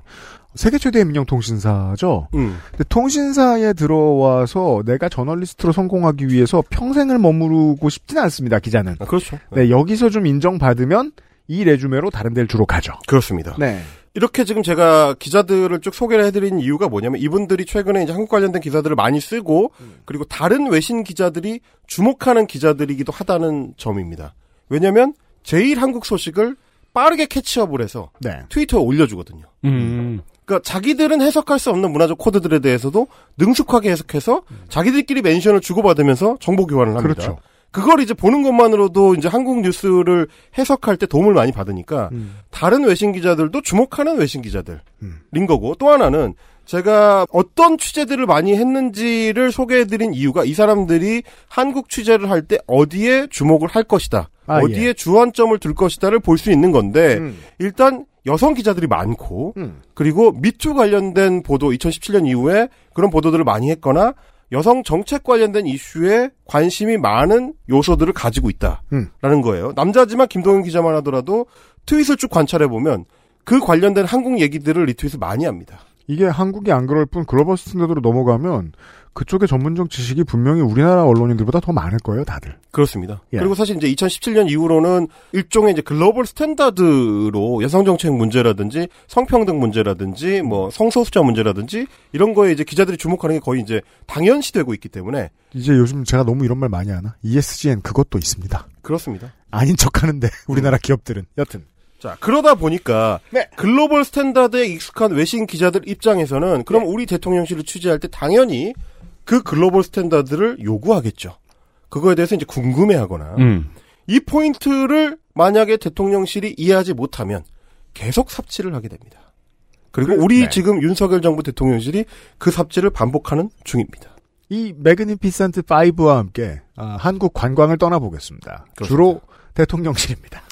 세계 최대 민영 통신사죠. 음. 근데 통신사에 들어와서 내가 저널리스트로 성공하기 위해서 평생을 머무르고 싶지는 않습니다. 기자는. 아, 그렇죠. 네, 여기서 좀 인정받으면 이 레주메로 다른 데를 주로 가죠. 그렇습니다. 네. 이렇게 지금 제가 기자들을 쭉 소개를 해드린 이유가 뭐냐면 이분들이 최근에 이제 한국 관련된 기사들을 많이 쓰고 그리고 다른 외신 기자들이 주목하는 기자들이기도 하다는 점입니다. 왜냐하면 제일 한국 소식을 빠르게 캐치업을 해서 네. 트위터에 올려주거든요. 음. 그러니까 자기들은 해석할 수 없는 문화적 코드들에 대해서도 능숙하게 해석해서 자기들끼리 멘션을 주고받으면서 정보 교환을 합니다. 그렇죠. 그걸 이제 보는 것만으로도 이제 한국 뉴스를 해석할 때 도움을 많이 받으니까 다른 외신 기자들도 주목하는 외신 기자들인 거고 또 하나는 제가 어떤 취재들을 많이 했는지를 소개해드린 이유가 이 사람들이 한국 취재를 할 때 어디에 주목을 할 것이다. 아, 어디에 예. 주안점을 둘 것이다를 볼 수 있는 건데 음. 일단 여성 기자들이 많고 음. 그리고 미투 관련된 보도 2017년 이후에 그런 보도들을 많이 했거나 여성 정책 관련된 이슈에 관심이 많은 요소들을 가지고 있다라는 음. 거예요. 남자지만 김동현 기자만 하더라도 트윗을 쭉 관찰해 보면 그 관련된 한국 얘기들을 리트윗을 많이 합니다. 이게 한국이 안 그럴 뿐 global standard로 넘어가면 그쪽의 전문적 지식이 분명히 우리나라 언론인들보다 더 많을 거예요, 다들. 그렇습니다. 예. 그리고 사실 이제 2017년 이후로는 일종의 이제 global standard로 여성 정책 문제라든지 성평등 문제라든지 뭐 성소수자 문제라든지 이런 거에 이제 기자들이 주목하는 게 거의 이제 당연시되고 있기 때문에 이제 요즘 제가 너무 이런 말 많이 하나? ESG엔 그것도 있습니다. 그렇습니다. 아닌 척 하는데, <laughs> 우리나라 기업들은. 여튼. 자, 그러다 보니까 네. global standard에 익숙한 외신 기자들 입장에서는 그럼 우리 대통령실을 취재할 때 당연히 그 global standard를 요구하겠죠. 그거에 대해서 이제 궁금해 하거나 음. 이 포인트를 만약에 대통령실이 이해하지 못하면 계속 삽질을 하게 됩니다. 그리고 우리 네. 지금 윤석열 정부 대통령실이 그 삽질을 반복하는 중입니다. 이 magnificent 5와 함께 아, 한국 관광을 떠나보겠습니다. 그렇습니다. 주로 대통령실입니다.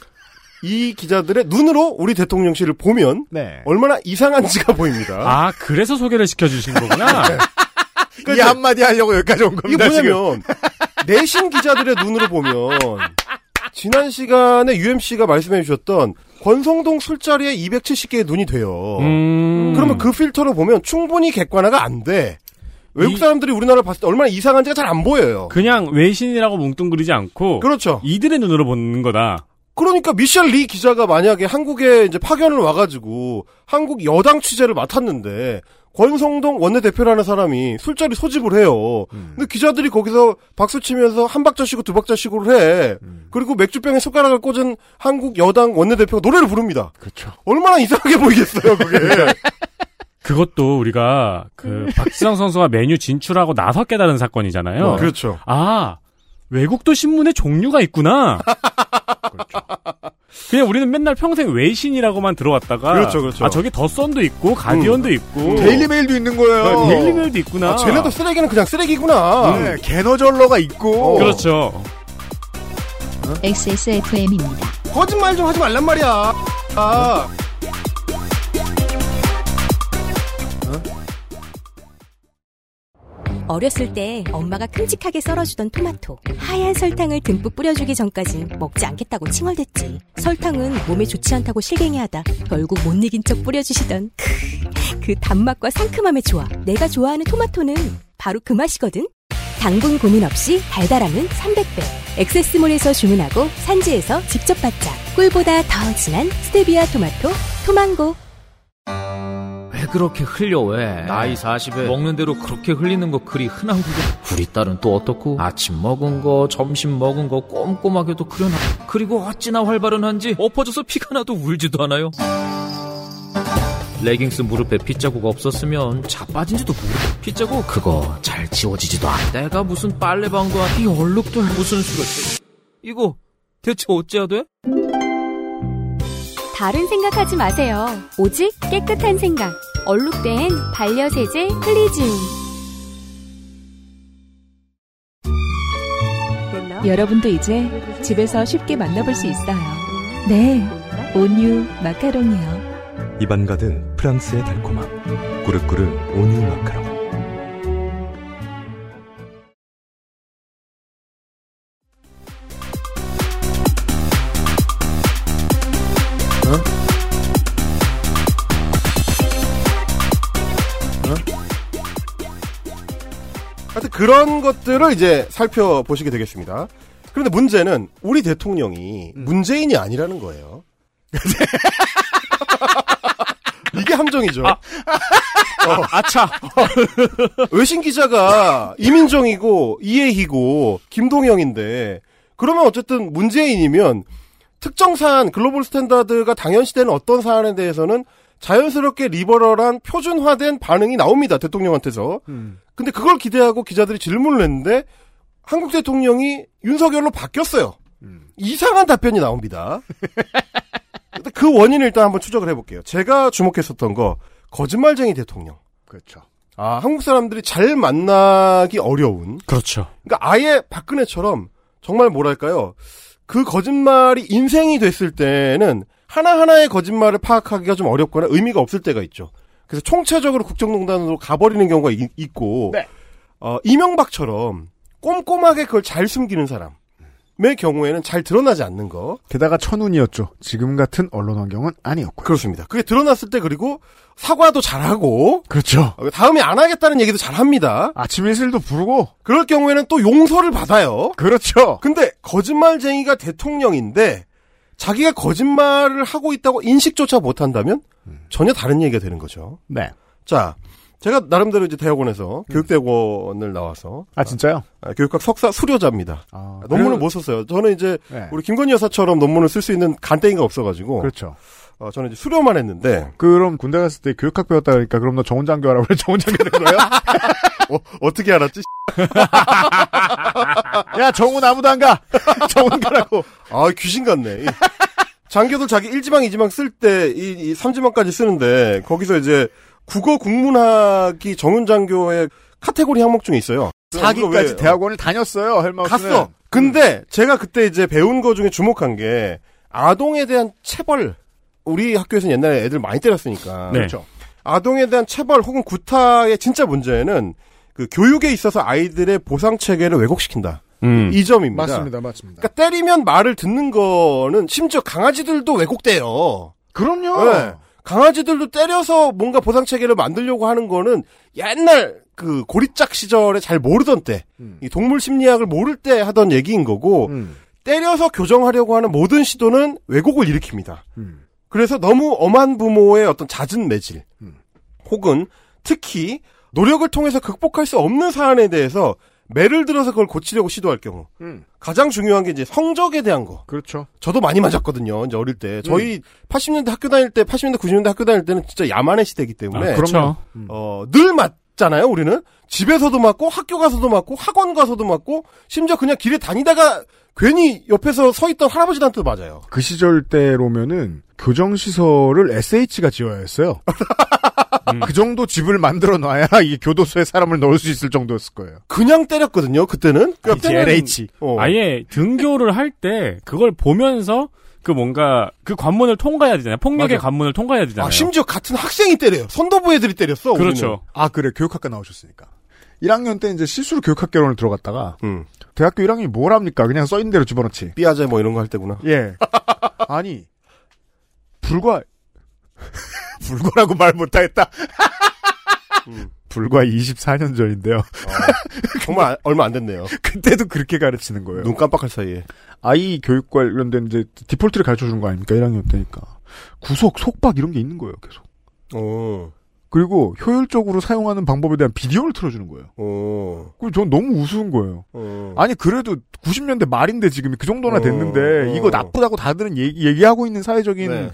이 기자들의 눈으로 우리 대통령실을 보면 네. 얼마나 이상한지가 보입니다. 아, 그래서 소개를 시켜주신 거구나. <laughs> 이 한마디 하려고 여기까지 온 이게 겁니다. 지금. 뭐냐면 내신 기자들의 눈으로 보면 지난 시간에 UMC가 말씀해 주셨던 권성동 술자리에 270개의 눈이 돼요. 음. 그러면 그 필터로 보면 충분히 객관화가 안 돼. 외국 이- 사람들이 우리나라를 봤을 때 얼마나 이상한지가 잘 안 보여요. 그냥 외신이라고 뭉뚱그리지 않고 그렇죠. 이들의 눈으로 보는 거다. 그러니까 미셸 리 기자가 만약에 한국에 이제 파견을 와가지고 한국 여당 취재를 맡았는데 권성동 원내대표라는 사람이 술자리 소집을 해요. 근데 기자들이 거기서 박수 치면서 한 박자 쉬고 두 박자 쉬고를 해. 그리고 맥주병에 숟가락을 꽂은 한국 여당 원내대표가 노래를 부릅니다. 그렇죠. 얼마나 이상하게 보이겠어요, 그게. <laughs> 그것도 우리가 그 박지성 선수가 메뉴 진출하고 나서 깨달은 사건이잖아요. 그렇죠. 아 외국도 신문에 종류가 있구나. <laughs> 그냥 우리는 맨날 평생 외신이라고만 들어왔다가 그렇죠, 그렇죠. 아 저기 더 선도 있고 가디언도 있고 데일리메일도 있는 거예요. 네, 데일리메일도 있구나. 아, 쟤네도 쓰레기는 그냥 쓰레기구나. 네, 개너절러가 있고. 어. 그렇죠. XSFM입니다. 거짓말 좀 하지 말란 말이야. 아. 어렸을 때 엄마가 큼직하게 썰어주던 토마토. 하얀 설탕을 듬뿍 뿌려주기 전까진 먹지 않겠다고 칭얼댔지. 설탕은 몸에 좋지 않다고 실갱이하다 결국 못 이긴 척 뿌려주시던 크, 그 단맛과 상큼함의 조화. 내가 좋아하는 토마토는 바로 그 맛이거든. 당분 고민 없이 달달함은 300배. 엑세스몰에서 주문하고 산지에서 직접 받자. 꿀보다 더 진한 스테비아 토마토 토망고 왜 그렇게 흘려 왜? 나이 40에 먹는 대로 그렇게 흘리는 거 그리 흔한 거고 우리 딸은 또 어떻고? 아침 먹은 거 점심 먹은 거 꼼꼼하게도 그려놔. 그리고 어찌나 활발한지 엎어져서 피가 나도 울지도 않아요. 레깅스 무릎에 핏자국 없었으면 자빠진지도 모르고 핏자국? 그거 잘 지워지지도 않아. 내가 무슨 빨래방도 아니 이 얼룩도 무슨 수가 이거 대체 어찌해야 돼? 다른 생각하지 마세요. 오직 깨끗한 생각. 얼룩된 반려세제 플리지움. 여러분도 이제 집에서 쉽게 만나볼 수 있어요. 네, 온유 마카롱이요. 입안 가득 프랑스의 달콤함. 꾸르꾸르 온유 마카롱. 그런 것들을 이제 살펴보시게 되겠습니다. 그런데 문제는 우리 대통령이 문재인이 아니라는 거예요. <laughs> 이게 함정이죠. 어. 아차. <laughs> 외신 기자가 이민정이고 이예희고 김동현인데 그러면 어쨌든 문재인이면 특정 사안 global standard가 당연시되는 어떤 사안에 대해서는 자연스럽게 liberal한 표준화된 반응이 나옵니다 대통령한테서. 근데 그걸 기대하고 기자들이 질문을 했는데 한국 대통령이 윤석열로 바뀌었어요. 이상한 답변이 나옵니다. 그 원인을 일단 한번 추적을 해볼게요. 제가 주목했었던 거 거짓말쟁이 대통령. 그렇죠. 아 한국 사람들이 잘 만나기 어려운. 그렇죠. 그러니까 아예 박근혜처럼 정말 뭐랄까요. 그 거짓말이 인생이 됐을 때는 하나하나의 거짓말을 파악하기가 좀 어렵거나 의미가 없을 때가 있죠. 그래서 총체적으로 국정농단으로 가버리는 경우가 있, 고 네. 어, 이명박처럼 꼼꼼하게 그걸 잘 숨기는 사람. 경우에는 잘 드러나지 않는 거. 게다가 천운이었죠. 지금 같은 언론 환경은 아니었고요. 그렇습니다. 그게 드러났을 때 그리고 사과도 잘하고 그렇죠. 다음에 안 하겠다는 얘기도 잘합니다. 아침 일실도 부르고 그럴 경우에는 또 용서를 받아요. 그렇죠. 근데 거짓말쟁이가 대통령인데 자기가 거짓말을 하고 있다고 인식조차 못한다면 전혀 다른 얘기가 되는 거죠. 네. 자, 제가 나름대로 이제 대학원에서 교육대학원을 나와서 아 진짜요? 아, 교육학 석사 수료자입니다. 아, 논문을 그래요? 못 썼어요. 저는 이제 네. 우리 김건희 여사처럼 논문을 쓸 수 있는 간땡이가 없어가지고 그렇죠. 어, 저는 이제 수료만 했는데 그럼 군대 갔을 때 교육학 배웠다 그러니까 그럼 너 정훈장교 하라고 그래 정훈장교 된 거예요? <laughs> 어, 어떻게 알았지? <laughs> 야 정훈 아무도 안 가. <laughs> 정훈 가라고. 아 귀신 같네. 이 장교들 자기 1지망, 2지망 쓸때 이, 이 3지망까지 쓰는데 거기서 이제 국어 국문학이 정은장교의 카테고리 항목 중에 있어요. 그거 사기까지 왜- 대학원을 다녔어요. 헬마우스는. 갔어. 근데 제가 그때 이제 배운 거 중에 주목한 게 아동에 대한 체벌. 우리 학교에서는 옛날에 애들 많이 때렸으니까. 네. 그렇죠. 아동에 대한 체벌 혹은 구타의 진짜 문제는 그 교육에 있어서 아이들의 보상 체계를 왜곡시킨다. 음. 이 점입니다. 맞습니다. 맞습니다. 그러니까 때리면 말을 듣는 거는 심지어 강아지들도 왜곡돼요. 그럼요. 네. 강아지들도 때려서 뭔가 보상 체계를 만들려고 하는 거는 옛날 그 고리짝 시절에 잘 모르던 때, 음. 이 동물 심리학을 모를 때 하던 얘기인 거고, 음. 때려서 교정하려고 하는 모든 시도는 왜곡을 일으킵니다. 음. 그래서 너무 엄한 부모의 어떤 잦은 매질, 음. 혹은 특히 노력을 통해서 극복할 수 없는 사안에 대해서 매를 들어서 그걸 고치려고 시도할 경우, 음. 가장 중요한 게 이제 성적에 대한 거. 그렇죠. 저도 많이 맞았거든요. 이제 어릴 때. 저희 80년대 학교 다닐 때, 80년대, 90년대 학교 다닐 때는 진짜 야만의 시대이기 때문에. 아, 그렇죠. 어, 늘 맞잖아요, 우리는. 집에서도 맞고, 학교 가서도 맞고, 학원 가서도 맞고, 심지어 그냥 길에 다니다가 괜히 옆에서 서 있던 할아버지한테도 맞아요. 그 시절 때로면은 교정시설을 SH가 지어야 했어요. 그 정도 집을 만들어 놔야 이 교도소에 사람을 넣을 수 있을 정도였을 거예요. 그냥 때렸거든요, 그때는. 그러니까 LH. 어. 아예 등교를 할 때 그걸 보면서 그 뭔가 그 관문을 통과해야 되잖아요. 폭력의 맞아. 관문을 통과해야 되잖아요. 아, 심지어 같은 학생이 때려요. 선도부 애들이 때렸어. 우리는. 그렇죠. 아 그래 교육학과 나오셨으니까. 1학년 때 이제 실수로 교육학개론을 들어갔다가 음. 대학교 1학년이 뭘 합니까? 그냥 써있는 대로 집어넣지. 삐아제 뭐 이런 거 할 때구나. 예. <laughs> 아니 불과 <laughs> 불과라고 말 못하겠다. <laughs> 음. 불과 24년 전인데요. 정말 아- 얼마 안 됐네요. 그때도 그렇게 가르치는 거예요. 눈 깜빡할 사이에. 아이 교육 관련된 이제 디폴트를 가르쳐 주는 거 아닙니까? 1학년 때니까. 구속, 속박 이런 게 있는 거예요, 계속. 어. 그리고 효율적으로 사용하는 방법에 대한 비디오를 틀어주는 거예요. 어. 그럼 전 너무 우스운 거예요. 어. 아니 그래도 90년대 말인데 지금 그 정도나 어, 됐는데 어. 이거 나쁘다고 다들은 얘기, 얘기 하고 있는 사회적인 네.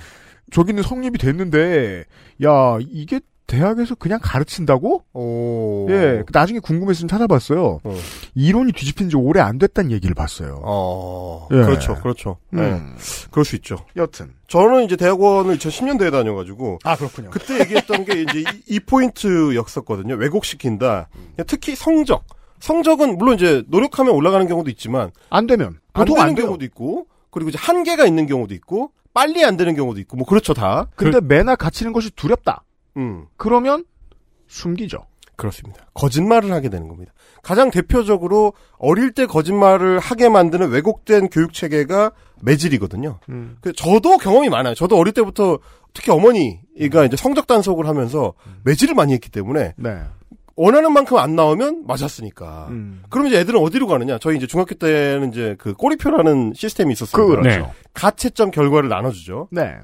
저기는 성립이 됐는데 야 이게 대학에서 그냥 가르친다고? 오. 예 나중에 궁금했으면 찾아봤어요. 어. 이론이 뒤집힌 지 오래 안 됐다는 얘기를 봤어요. 어. 예. 그렇죠, 그렇죠. 네. 음. 그럴 수 있죠. 여튼 저는 이제 대학원을 2010년대에 다녀가지고 아 그렇군요. 그때 얘기했던 게 이제 이, 이 포인트였었거든요. 왜곡시킨다. 특히 성적. 성적은 물론 이제 노력하면 올라가는 경우도 있지만 안 되면 안 보통 되는 안. 경우도 있고 그리고 이제 한계가 있는 경우도 있고 빨리 안 되는 경우도 있고 뭐 그렇죠 다. 근데 매나 갇히는 것이 두렵다. 음. 그러면 숨기죠. 그렇습니다. 거짓말을 하게 되는 겁니다. 가장 대표적으로 어릴 때 거짓말을 하게 만드는 왜곡된 교육 체계가 매질이거든요. 음. 그 저도 경험이 많아요. 저도 어릴 때부터 특히 어머니가 이제 성적 단속을 하면서 매질을 많이 했기 때문에 네. 원하는 만큼 안 나오면 맞았으니까. 음. 그럼 이제 애들은 어디로 가느냐? 저희 이제 중학교 때는 이제 그 꼬리표라는 시스템이 있었어요. 그렇죠. 네. 가채점 결과를 나눠주죠. 네.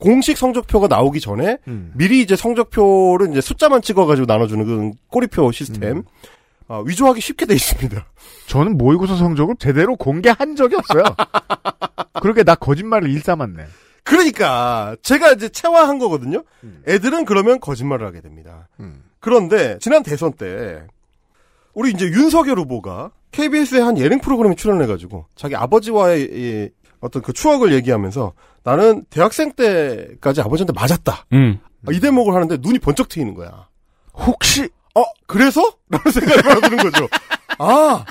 예, 공식 성적표가 나오기 전에 음. 미리 이제 성적표를 이제 숫자만 찍어가지고 나눠주는 그 꼬리표 시스템. 아, 위조하기 쉽게 돼 있습니다. <laughs> 저는 모의고사 성적을 제대로 공개한 적이 없어요. <laughs> 그러게 나 거짓말을 일삼았네. 그러니까 제가 이제 체화한 거거든요. 애들은 그러면 거짓말을 하게 됩니다. 음. 그런데 지난 대선 때 우리 이제 윤석열 후보가 KBS의 한 예능 프로그램에 출연해가지고 자기 아버지와의 이 어떤 그 추억을 얘기하면서 나는 대학생 때까지 아버지한테 맞았다. 음. 이 대목을 하는데 눈이 번쩍 트이는 거야. 혹시 어 그래서? <laughs> 라는 생각이 드는 거죠. 아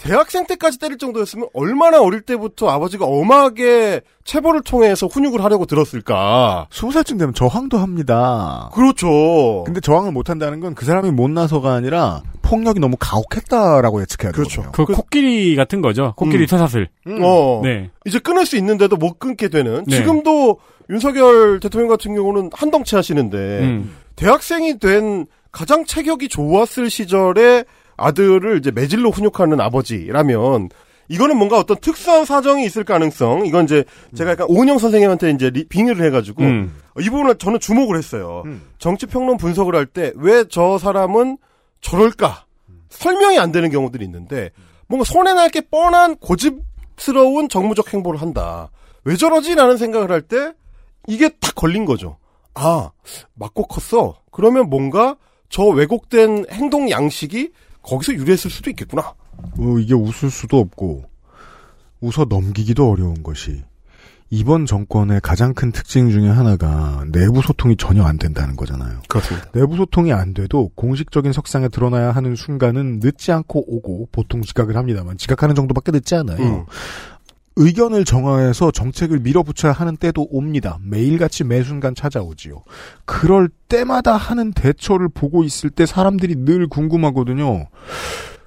대학생 때까지 때릴 정도였으면 얼마나 어릴 때부터 아버지가 엄하게 체벌을 통해서 훈육을 하려고 들었을까. 스무 살쯤 되면 저항도 합니다. 그렇죠. 근데 저항을 못 한다는 건 그 사람이 못나서가 아니라 폭력이 너무 가혹했다라고 예측해야 그렇죠. 되거든요. 그 코끼리 같은 거죠. 코끼리 음. 쇠사슬. 어. 네. 이제 끊을 수 있는데도 못 끊게 되는. 네. 지금도 윤석열 대통령 같은 경우는 한덩치 하시는데 음. 대학생이 된 가장 체격이 좋았을 시절에 아들을 이제 매질로 훈육하는 아버지라면 이거는 뭔가 어떤 특수한 사정이 있을 가능성. 이건 이제 제가 약간 오은영 선생님한테 이제 리- 빙의를 해가지고 음. 이 부분을 저는 주목을 했어요. 음. 정치 평론 분석을 할 때 왜 저 사람은 저럴까 설명이 안 되는 경우들이 있는데 뭔가 손에 날게 뻔한 고집스러운 정무적 행보를 한다. 왜 저러지라는 생각을 할 때 이게 탁 걸린 거죠. 아 맞고 컸어. 그러면 뭔가 저 왜곡된 행동 양식이 거기서 유래했을 수도 있겠구나. 어, 이게 웃을 수도 없고 웃어 넘기기도 어려운 것이 이번 정권의 가장 큰 특징 중에 하나가 내부 소통이 전혀 안 된다는 거잖아요. 그렇습니다. 내부 소통이 안 돼도 공식적인 석상에 드러나야 하는 순간은 늦지 않고 오고 보통 지각을 합니다만 지각하는 정도밖에 늦지 않아요. 음. 의견을 정화해서 정책을 밀어붙여야 하는 때도 옵니다. 매일같이 매순간 찾아오지요. 그럴 때마다 하는 대처를 보고 있을 때 사람들이 늘 궁금하거든요.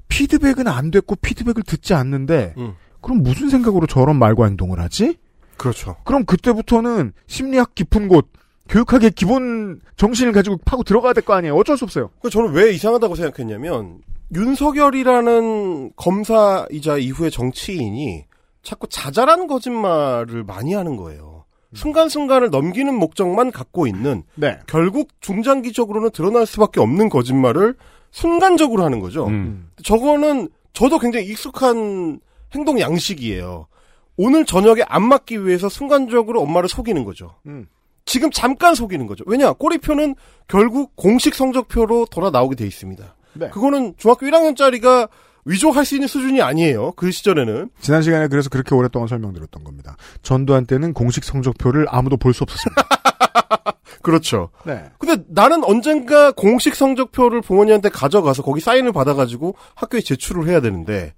피드백은 안 됐고 피드백을 듣지 않는데 음. 그럼 무슨 생각으로 저런 말과 행동을 하지? 그렇죠. 그럼 그때부터는 심리학 깊은 곳, 교육학의 기본 정신을 가지고 파고 들어가야 될 거 아니에요. 어쩔 수 없어요. 그 저는 왜 이상하다고 생각했냐면 윤석열이라는 검사이자 이후의 정치인이 자꾸 자잘한 거짓말을 많이 하는 거예요. 순간순간을 넘기는 목적만 갖고 있는 네. 결국 중장기적으로는 드러날 수밖에 없는 거짓말을 순간적으로 하는 거죠. 음. 저거는 저도 굉장히 익숙한 행동 양식이에요. 오늘 저녁에 안 맞기 위해서 순간적으로 엄마를 속이는 거죠. 음. 지금 잠깐 속이는 거죠. 왜냐? 꼬리표는 결국 공식 성적표로 돌아 나오게 돼 있습니다. 네. 그거는 중학교 1학년짜리가 위조할 수 있는 수준이 아니에요. 그 시절에는. 지난 시간에 그래서 그렇게 오랫동안 설명드렸던 겁니다. 전두환 때는 공식 성적표를 아무도 볼 수 없었습니다. <laughs> 그렇죠. 네. 근데 나는 언젠가 공식 성적표를 부모님한테 가져가서 거기 사인을 받아가지고 학교에 제출을 해야 되는데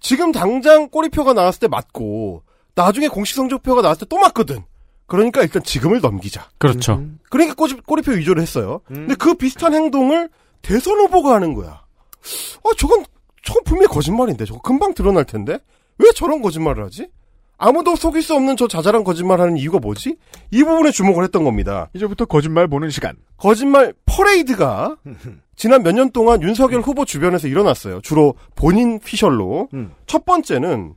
지금 당장 꼬리표가 나왔을 때 맞고 나중에 공식 성적표가 나왔을 때 또 맞거든. 그러니까 일단 지금을 넘기자. 그렇죠. 그러니까 꼬리, 꼬리표 위조를 했어요. 근데 그 비슷한 행동을 대선 후보가 하는 거야. 어, 저건, 저건 분명히 거짓말인데. 저거 금방 드러날 텐데? 왜 저런 거짓말을 하지? 아무도 속일 수 없는 저 자잘한 거짓말 하는 이유가 뭐지? 이 부분에 주목을 했던 겁니다. 이제부터 거짓말 보는 시간. 거짓말 퍼레이드가 지난 몇 년 동안 윤석열 후보 주변에서 일어났어요. 주로 본인 피셜로. 음. 첫 번째는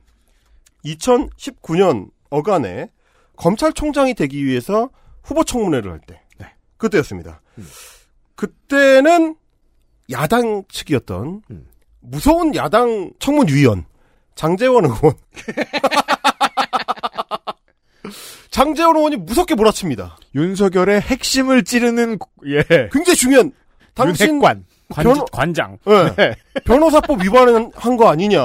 2019년 어간에 검찰총장이 되기 위해서 후보 청문회를 할 때. 네. 그때였습니다. 그때는 야당 측이었던 음. 무서운 야당 청문위원 장재원 의원. <laughs> 장재원 의원이 무섭게 몰아칩니다. 윤석열의 핵심을 찌르는 예. 굉장히 중요한 당신 윤핵관. 관, 변호- 관장. 예. <laughs> 네. 변호사법 위반한 거 아니냐.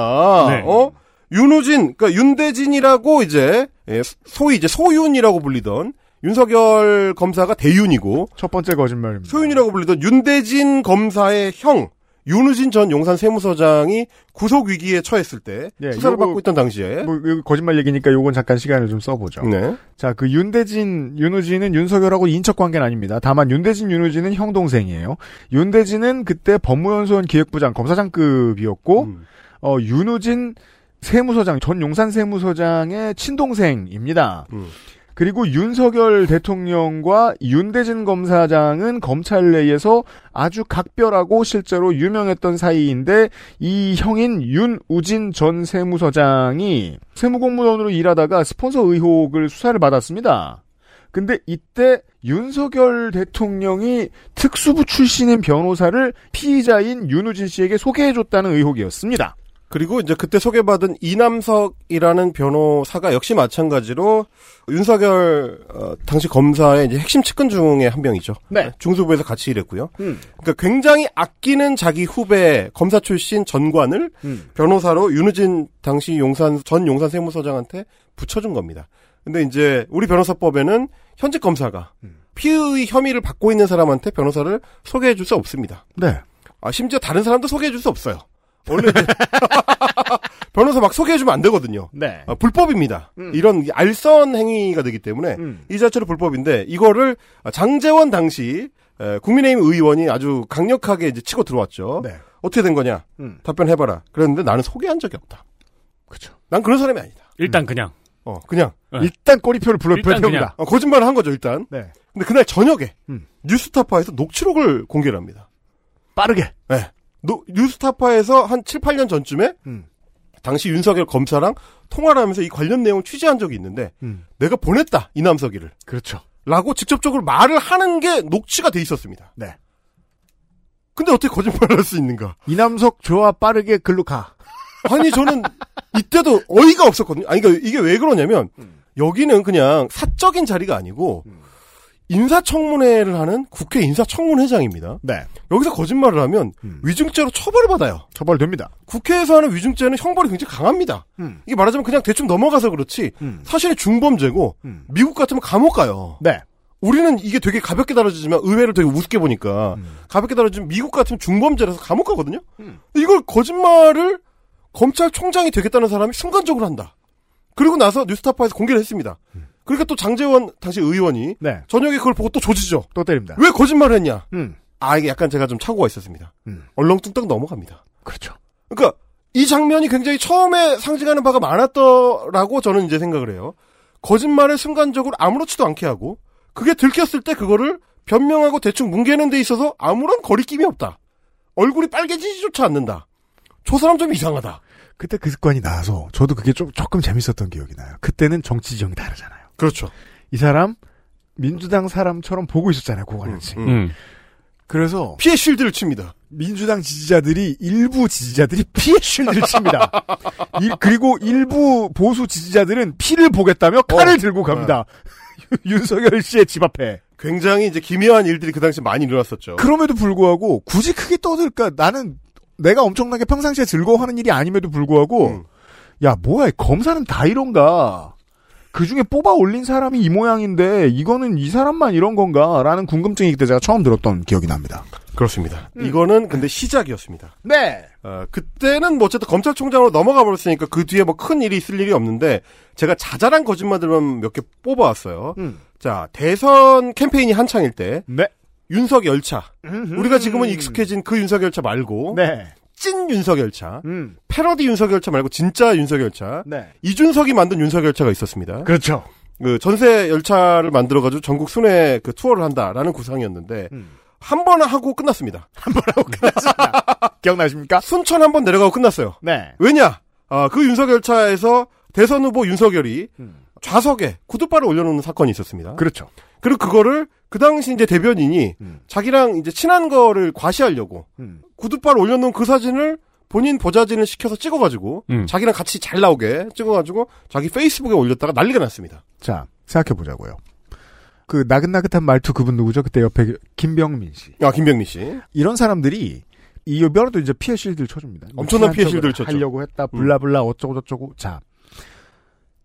네. 어? 윤우진, 그러니까 윤대진이라고 이제 예, 소위 이제 소윤이라고 불리던 윤석열 검사가 대윤이고 첫 번째 거짓말입니다. 소윤이라고 불리던 윤대진 검사의 형 윤우진 전 용산 세무서장이 구속 위기에 처했을 때 예, 수사를 요거- 받고 있던 당시에 뭐 거짓말 얘기니까 요건 잠깐 시간을 좀 써보죠. 네. 자, 그 윤대진, 윤우진은 윤석열하고 인척 관계는 아닙니다. 다만 윤대진, 윤우진은 형 동생이에요. 윤대진은 그때 법무연수원 기획부장 검사장급이었고, 음. 어, 윤우진 세무서장, 전 용산 세무서장의 친동생입니다. 음. 그리고 윤석열 대통령과 윤대진 검사장은 검찰 내에서 아주 각별하고 실제로 유명했던 사이인데 이 형인 윤우진 전 세무서장이 세무공무원으로 일하다가 스폰서 의혹을 수사를 받았습니다. 근데 이때 윤석열 대통령이 특수부 출신인 변호사를 피의자인 윤우진 씨에게 소개해줬다는 의혹이었습니다. 그리고 이제 그때 소개받은 이남석이라는 변호사가 역시 마찬가지로 윤석열 어, 당시 검사의 이제 핵심 측근 중에 한 명이죠. 네. 중수부에서 같이 일했고요. 음. 그러니까 굉장히 아끼는 자기 후배 검사 출신 전관을 음. 변호사로 윤우진 당시 용산 전 용산 세무서장한테 붙여준 겁니다. 근데 이제 우리 변호사법에는 현직 검사가 음. 피의 혐의를 받고 있는 사람한테 변호사를 소개해줄 수 없습니다. 네. 아, 심지어 다른 사람도 소개해줄 수 없어요. 원래 <laughs> 변호사 막 소개해주면 안 되거든요. 네. 아, 불법입니다. 음. 이런 알선 행위가 되기 때문에 음. 이 자체로 불법인데 이거를 장재원 당시 에, 국민의힘 의원이 아주 강력하게 이제 치고 들어왔죠. 네. 어떻게 된 거냐? 음. 답변해봐라. 그랬는데 나는 소개한 적이 없다. 그렇죠. 난 그런 사람이 아니다. 일단 그냥. 어, 그냥. 네. 일단 꼬리표를 불러 일단 태웁니다. 어, 거짓말을 한 거죠, 일단. 네. 근데 그날 저녁에 음. 뉴스타파에서 녹취록을 공개를 합니다. 빠르게. 네. 노- 뉴스타파에서 한 7, 8년 전쯤에 음. 당시 윤석열 검사랑 통화를 하면서 이 관련 내용을 취재한 적이 있는데 음. 내가 보냈다 이남석이를 그렇죠. 라고 직접적으로 말을 하는 게 녹취가 돼 있었습니다. 네. 근데 어떻게 거짓말을 할 수 있는가? 이남석 좋아 빠르게 글로 가. <laughs> 아니 저는 이때도 어이가 없었거든요. 아니 그러니까 이게 왜 그러냐면 여기는 그냥 사적인 자리가 아니고 인사청문회를 하는 국회 인사청문회장입니다. 네. 여기서 거짓말을 하면 위증죄로 처벌을 받아요. 처벌됩니다. 국회에서 하는 위증죄는 형벌이 굉장히 강합니다. 음. 이게 말하자면 그냥 대충 넘어가서 그렇지 음. 사실은 중범죄고 음. 미국 같으면 감옥 가요. 네. 우리는 이게 되게 가볍게 다뤄지지만 의외로 되게 우습게 보니까 가볍게 다뤄지면 미국 같으면 중범죄라서 감옥 가거든요. 음. 이걸 거짓말을 검찰총장이 되겠다는 사람이 순간적으로 한다. 그리고 나서 뉴스타파에서 공개를 했습니다. 그러니까 또 장재원 당시 의원이 네. 저녁에 그걸 보고 또 조지죠. 또 때립니다. 왜 거짓말을 했냐? 음. 아 이게 약간 제가 좀 착오가 있었습니다. 음. 얼렁뚱땅 넘어갑니다. 그렇죠. 그러니까 이 장면이 굉장히 처음에 상징하는 바가 많았더라고 저는 이제 생각을 해요. 거짓말을 순간적으로 아무렇지도 않게 하고 그게 들켰을 때 그거를 변명하고 대충 뭉개는 데 있어서 아무런 거리낌이 없다. 얼굴이 빨개지지조차 않는다. 저 사람 좀 이상하다. 그때 그 습관이 나서 저도 그게 좀 조금 재밌었던 기억이 나요. 그때는 정치 지형이 다르잖아요. 그렇죠. 이 사람 민주당 사람처럼 보고 있었잖아요. 고관현씨. 음. 음. 그래서 피해 쉴드를 칩니다. 민주당 지지자들이 일부 지지자들이 <laughs> 피해 쉴드를 칩니다. 일- 그리고 일부 보수 지지자들은 피를 보겠다며 칼을 어. 들고 갑니다. <laughs> 윤석열 씨의 집 앞에. 굉장히 이제 기묘한 일들이 그 당시 많이 일어났었죠. 그럼에도 불구하고 굳이 크게 떠들까 나는 내가 엄청나게 평상시에 즐거워하는 일이 아님에도 불구하고 음. 야 뭐야 검사는 다 이런가 그 중에 뽑아 올린 사람이 이 모양인데 이거는 이 사람만 이런 건가라는 궁금증이 그때 제가 처음 들었던 기억이 납니다. 그렇습니다. 이거는 근데 시작이었습니다. 네. 어, 그때는 뭐 어쨌든 검찰총장으로 넘어가 버렸으니까 그 뒤에 뭐 큰 일이 있을 일이 없는데 제가 자잘한 거짓말들만 몇 개 뽑아왔어요. 음. 자 대선 캠페인이 한창일 때 네. 윤석 열차 우리가 지금은 익숙해진 그 윤석 열차 말고 네. 찐 윤석 열차 음. 패러디 윤석 열차 말고 진짜 윤석 열차 네. 이준석이 만든 윤석 열차가 있었습니다. 그렇죠. 그 전세 열차를 만들어가지고 전국 순회 그 투어를 한다라는 구상이었는데 음. 한번 하고 끝났습니다. <laughs> <laughs> 기억나십니까? 순천 한 번 내려가고 끝났어요. 네. 왜냐? 아, 그 윤석 열차에서 대선 후보 윤석열이 음. 좌석에 구두발을 올려놓는 사건이 있었습니다. 그렇죠. 그리고 그거를 그 당시 이제 대변인이 음. 자기랑 이제 친한 거를 과시하려고 음. 구두발 올려놓은 그 사진을 본인 보좌진을 시켜서 찍어가지고 음. 자기랑 같이 잘 나오게 찍어가지고 자기 페이스북에 올렸다가 난리가 났습니다. 자 생각해 보자고요. 그 나긋나긋한 말투 그분 누구죠? 그때 옆에 김병민 씨. 아 김병민 씨. 이런 사람들이 이 면허도 이제 피해 실드를 쳐줍니다. 엄청난 피해 실드를 쳤죠. 하려고 했다. 블라블라 어쩌고 저쩌고. 자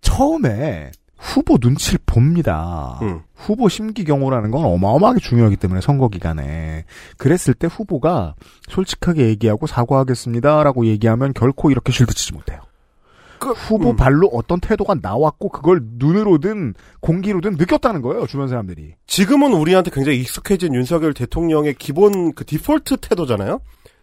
처음에 후보 눈치를 봅니다. 음. 후보 심기경호라는 건 어마어마하게 중요하기 때문에 선거 기간에 그랬을 때 후보가 솔직하게 얘기하고 사과하겠습니다라고 얘기하면 결코 이렇게 실드 치지 못해요. 그, 후보 음. 발로 어떤 태도가 나왔고 그걸 눈으로든 공기로든 느꼈다는 거예요 주변 사람들이. 지금은 우리한테 굉장히 익숙해진 윤석열 대통령의 기본 그 디폴트 태도잖아요.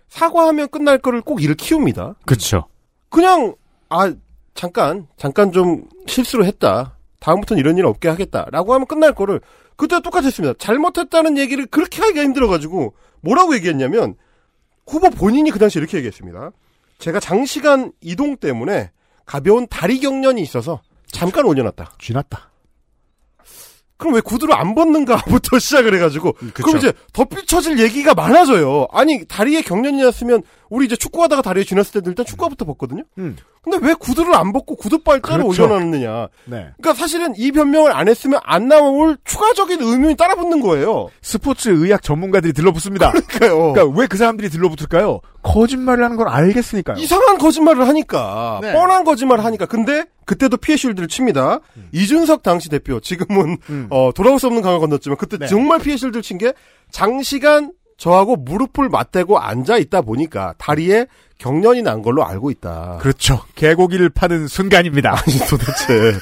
사과하면 끝날 거를 꼭 이를 키웁니다. 그렇죠. 그냥 아 잠깐 잠깐 좀 실수를 했다. 다음부터는 이런 일 없게 하겠다라고 하면 끝날 거를 그때 똑같았습니다. 잘못했다는 얘기를 그렇게 하기가 힘들어가지고 뭐라고 얘기했냐면 후보 본인이 그 당시 이렇게 얘기했습니다. 제가 장시간 이동 때문에 가벼운 다리 경련이 있어서 잠깐 올려놨다. 쥐났다. 그럼 왜 구두를 안 벗는가부터 <laughs> 시작을 해가지고 그쵸. 그럼 이제 덧붙여질 얘기가 많아져요. 아니 다리에 경련이 났으면 우리 이제 축구하다가 다리에 쥐났을 때도 일단 축구화부터 벗거든요. 음. 근데 왜 구두를 안 벗고 구두발 따로 그렇죠. 올려놨느냐. 네. 그러니까 사실은 이 변명을 안 했으면 안 나올 추가적인 의문이 따라붙는 거예요. 스포츠 의학 전문가들이 들러붙습니다. 그러니까요. 그러니까 왜 그 사람들이 들러붙을까요? 거짓말을 하는 걸 알겠으니까요. 이상한 거짓말을 하니까 네. 뻔한 거짓말을 하니까 근데 그때도 피해 실드를 칩니다. 이준석 당시 대표 지금은 음. 어, 돌아올 수 없는 강을 건넜지만 그때 네. 정말 피해 실드를 친 게 장시간 저하고 무릎을 맞대고 앉아 있다 보니까 다리에 경련이 난 걸로 알고 있다. 그렇죠. 개고기를 파는 순간입니다. 아니 도대체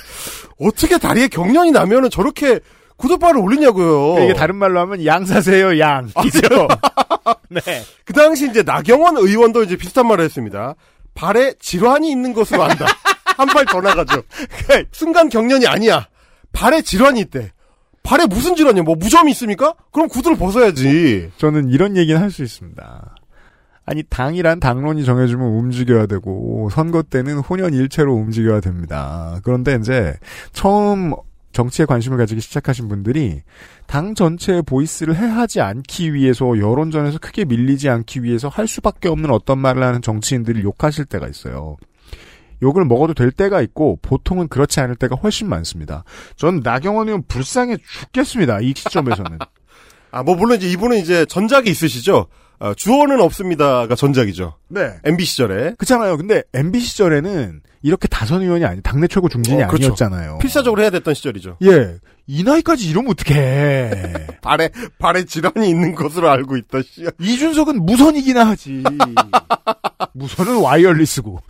어떻게 다리에 경련이 나면은 저렇게 구두발을 올리냐고요. 이게 다른 말로 하면 양 사세요, 양. 이죠. <laughs> 네. 그 당시 이제 나경원 의원도 이제 비슷한 말을 했습니다. 발에 질환이 있는 것으로 안다. 한 발 더 나가죠. <laughs> 순간 경련이 아니야. 발에 질환이 있대. 발에 무슨 질환이야? 뭐 무좀이 있습니까? 그럼 구두를 벗어야지. 저는 이런 얘기는 할 수 있습니다. 아니 당이란 당론이 정해주면 움직여야 되고 선거 때는 혼연일체로 움직여야 됩니다. 그런데 이제 처음 정치에 관심을 가지기 시작하신 분들이 당 전체의 보이스를 해하지 않기 위해서 여론전에서 크게 밀리지 않기 위해서 할 수밖에 없는 어떤 말을 하는 정치인들을 욕하실 때가 있어요. 욕을 먹어도 될 때가 있고 보통은 그렇지 않을 때가 훨씬 많습니다. 전 나경원 의원 불쌍해 죽겠습니다. 이 시점에서는. <laughs> 아, 뭐 물론 이제 이분은 이제 전작이 있으시죠. 어, 주어는 없습니다가 전작이죠. 네. MB 시절에. 그렇잖아요. 근데 MB 시절에는 이렇게 다선 의원이 아니 당내 최고 중진이 어, 그렇죠. 아니었잖아요. 필사적으로 해야 됐던 시절이죠. 예. 이 나이까지 이러면 어떡해. <laughs> 발에 발에 질환이 있는 것으로 알고 있다. 씨. 이준석은 무선이기나 하지. 무선은 와이어리스고.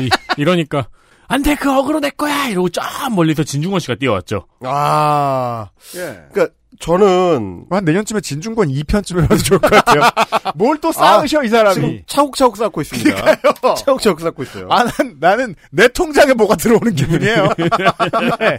이, 이러니까 안 돼, 그 어그로 내 거야! 이러고 쫙 멀리서 진중권 씨가 뛰어왔죠. 아. 예. 그러니까 저는 한 내년쯤에 진중권 2편쯤에 봐도 좋을 것 같아요. <laughs> 뭘 또 쌓으셔 이 사람이. 지금 차곡차곡 쌓고 있습니다. 그러니까요. 차곡차곡 쌓고 있어요. 아, 난, 나는 내 통장에 뭐가 들어오는 기분이에요. <laughs> 네.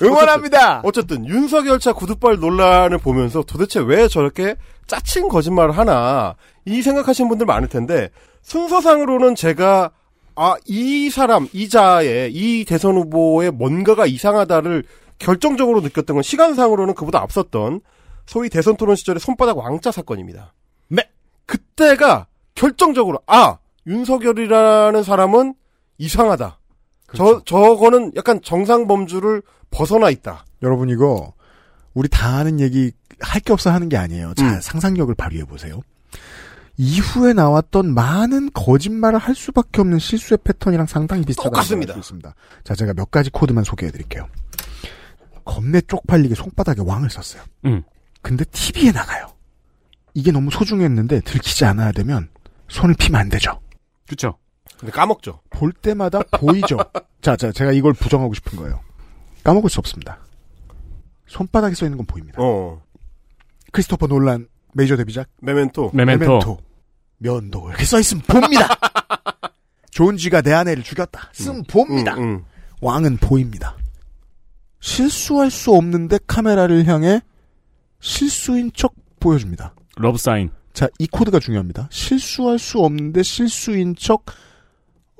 응원합니다. 어쨌든 윤석열 차 구두발 논란을 보면서 도대체 왜 저렇게 짜친 거짓말을 하나 이 생각하시는 분들 많을 텐데 순서상으로는 제가 아 이 사람 이 자의 이 대선 후보의 뭔가가 이상하다를 결정적으로 느꼈던 건 시간상으로는 그보다 앞섰던 소위 대선 토론 시절의 손바닥 왕자 사건입니다. 네. 그때가 결정적으로 아 윤석열이라는 사람은 이상하다. 저 저거는 약간 정상 범주를 벗어나 있다. 여러분 이거 우리 다 아는 얘기 할 게 없어 하는 게 아니에요. 자 음. 상상력을 발휘해 보세요. 이후에 나왔던 많은 거짓말을 할 수밖에 없는 실수의 패턴이랑 상당히 비슷하다고 똑같습니다. 말할 수 있습니다. 자 제가 몇 가지 코드만 소개해 드릴게요. 겁내 쪽팔리게 손바닥에 왕을 썼어요. 음. 근데 TV에 나가요. 이게 너무 소중했는데 들키지 않아야 되면 손을 피면 안 되죠. 그쵸. 근데 까먹죠. 볼 때마다 보이죠. 자, 자, 제가 이걸 부정하고 싶은 거예요. 까먹을 수 없습니다. 손바닥에 써 있는 건 보입니다. 어. 크리스토퍼 놀란 메이저 데뷔작 메멘토. 메멘토. 면도 이렇게 써 있으면 봅니다. <laughs> 존 G가 내 아내를 죽였다. 쓰면 봅니다. 음, 음. 왕은 보입니다. 실수할 수 없는데 카메라를 향해 실수인 척 보여줍니다. love sign. 자, 이 코드가 중요합니다. 실수할 수 없는데 실수인 척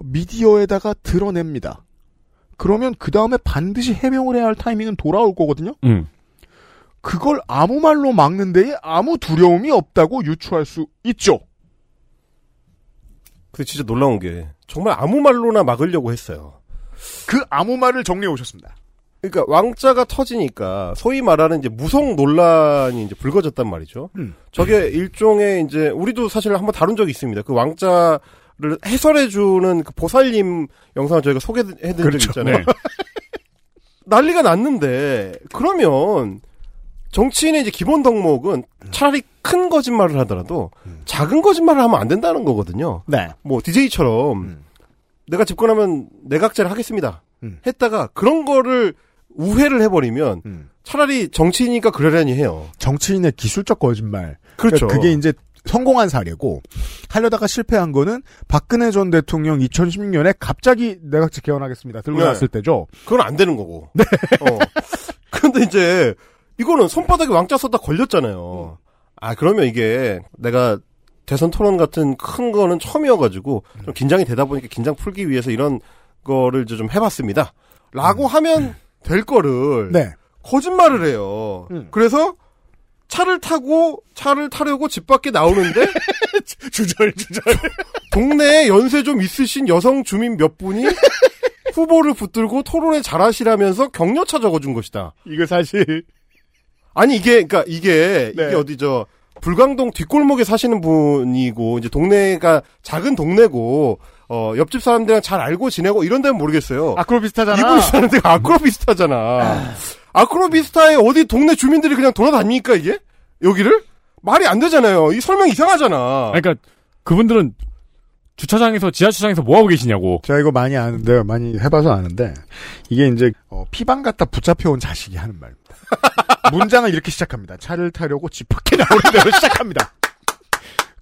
미디어에다가 드러냅니다. 그러면 그 다음에 반드시 해명을 해야 할 타이밍은 돌아올 거거든요? 음. 그걸 아무 말로 막는 데에 아무 두려움이 없다고 유추할 수 있죠. 근데 진짜 놀라운 게 정말 아무 말로나 막으려고 했어요. 그 아무 말을 정리해 오셨습니다. 그러니까 왕자가 터지니까 소위 말하는 이제 무속 논란이 이제 불거졌단 말이죠. 음. 저게 일종의 이제 우리도 사실 한번 다룬 적이 있습니다. 그 왕자를 해설해주는 그 보살님 영상을 저희가 소개해드린 그렇죠. 적 있잖아요. 네. <laughs> 난리가 났는데 그러면 정치인의 이제 기본 덕목은 차라리 큰 거짓말을 하더라도 작은 거짓말을 하면 안 된다는 거거든요. 네. 뭐 DJ처럼 음. 내가 집권하면 내각제를 하겠습니다. 음. 했다가 그런 거를 우회를 해버리면 음. 차라리 정치인이니까 그러려니 해요. 정치인의 기술적 거짓말. 그렇죠. 그게 이제 성공한 사례고 하려다가 실패한 거는 박근혜 전 대통령 2016년에 갑자기 내각제 개헌하겠습니다. 들고 네. 나왔을 때죠. 그건 안 되는 거고. 네. 어. 근데 이제 이거는 손바닥에 왕자 썼다 걸렸잖아요. 아 그러면 이게 내가 대선 토론 같은 큰 거는 처음이어가지고 좀 긴장이 되다 보니까 긴장 풀기 위해서 이런 거를 좀 해봤습니다. 라고 하면 될 거를 네. 거짓말을 해요. 음. 그래서 차를 타고 차를 타려고 집 밖에 나오는데 <laughs> 주절 주절. 동네에 연세 좀 있으신 여성 주민 몇 분이 <laughs> 후보를 붙들고 토론에 잘하시라면서 격려차 적어준 것이다. 이거 사실 아니 이게 그러니까 이게 네. 이게 어디 저 불광동 뒷골목에 사시는 분이고 이제 동네가 작은 동네고 어 옆집 사람들이랑 잘 알고 지내고 이런 데는 모르겠어요. 아크로 비슷하잖아. 이분이 사는 데가 <laughs> 아크로비스타잖아. 아크로비스타에 어디 동네 주민들이 그냥 돌아다닙니까 이게 여기를 말이 안 되잖아요. 이 설명 이상하잖아. 그러니까 그분들은 주차장에서 지하 주차장에서 뭐 하고 계시냐고. 제가 이거 많이 아는데요. 많이 해봐서 아는데 이게 이제 어, 피방 갖다 붙잡혀 온 자식이 하는 말입니다. <laughs> 문장을 이렇게 시작합니다. 차를 타려고 집 밖에 나오는 대로 시작합니다.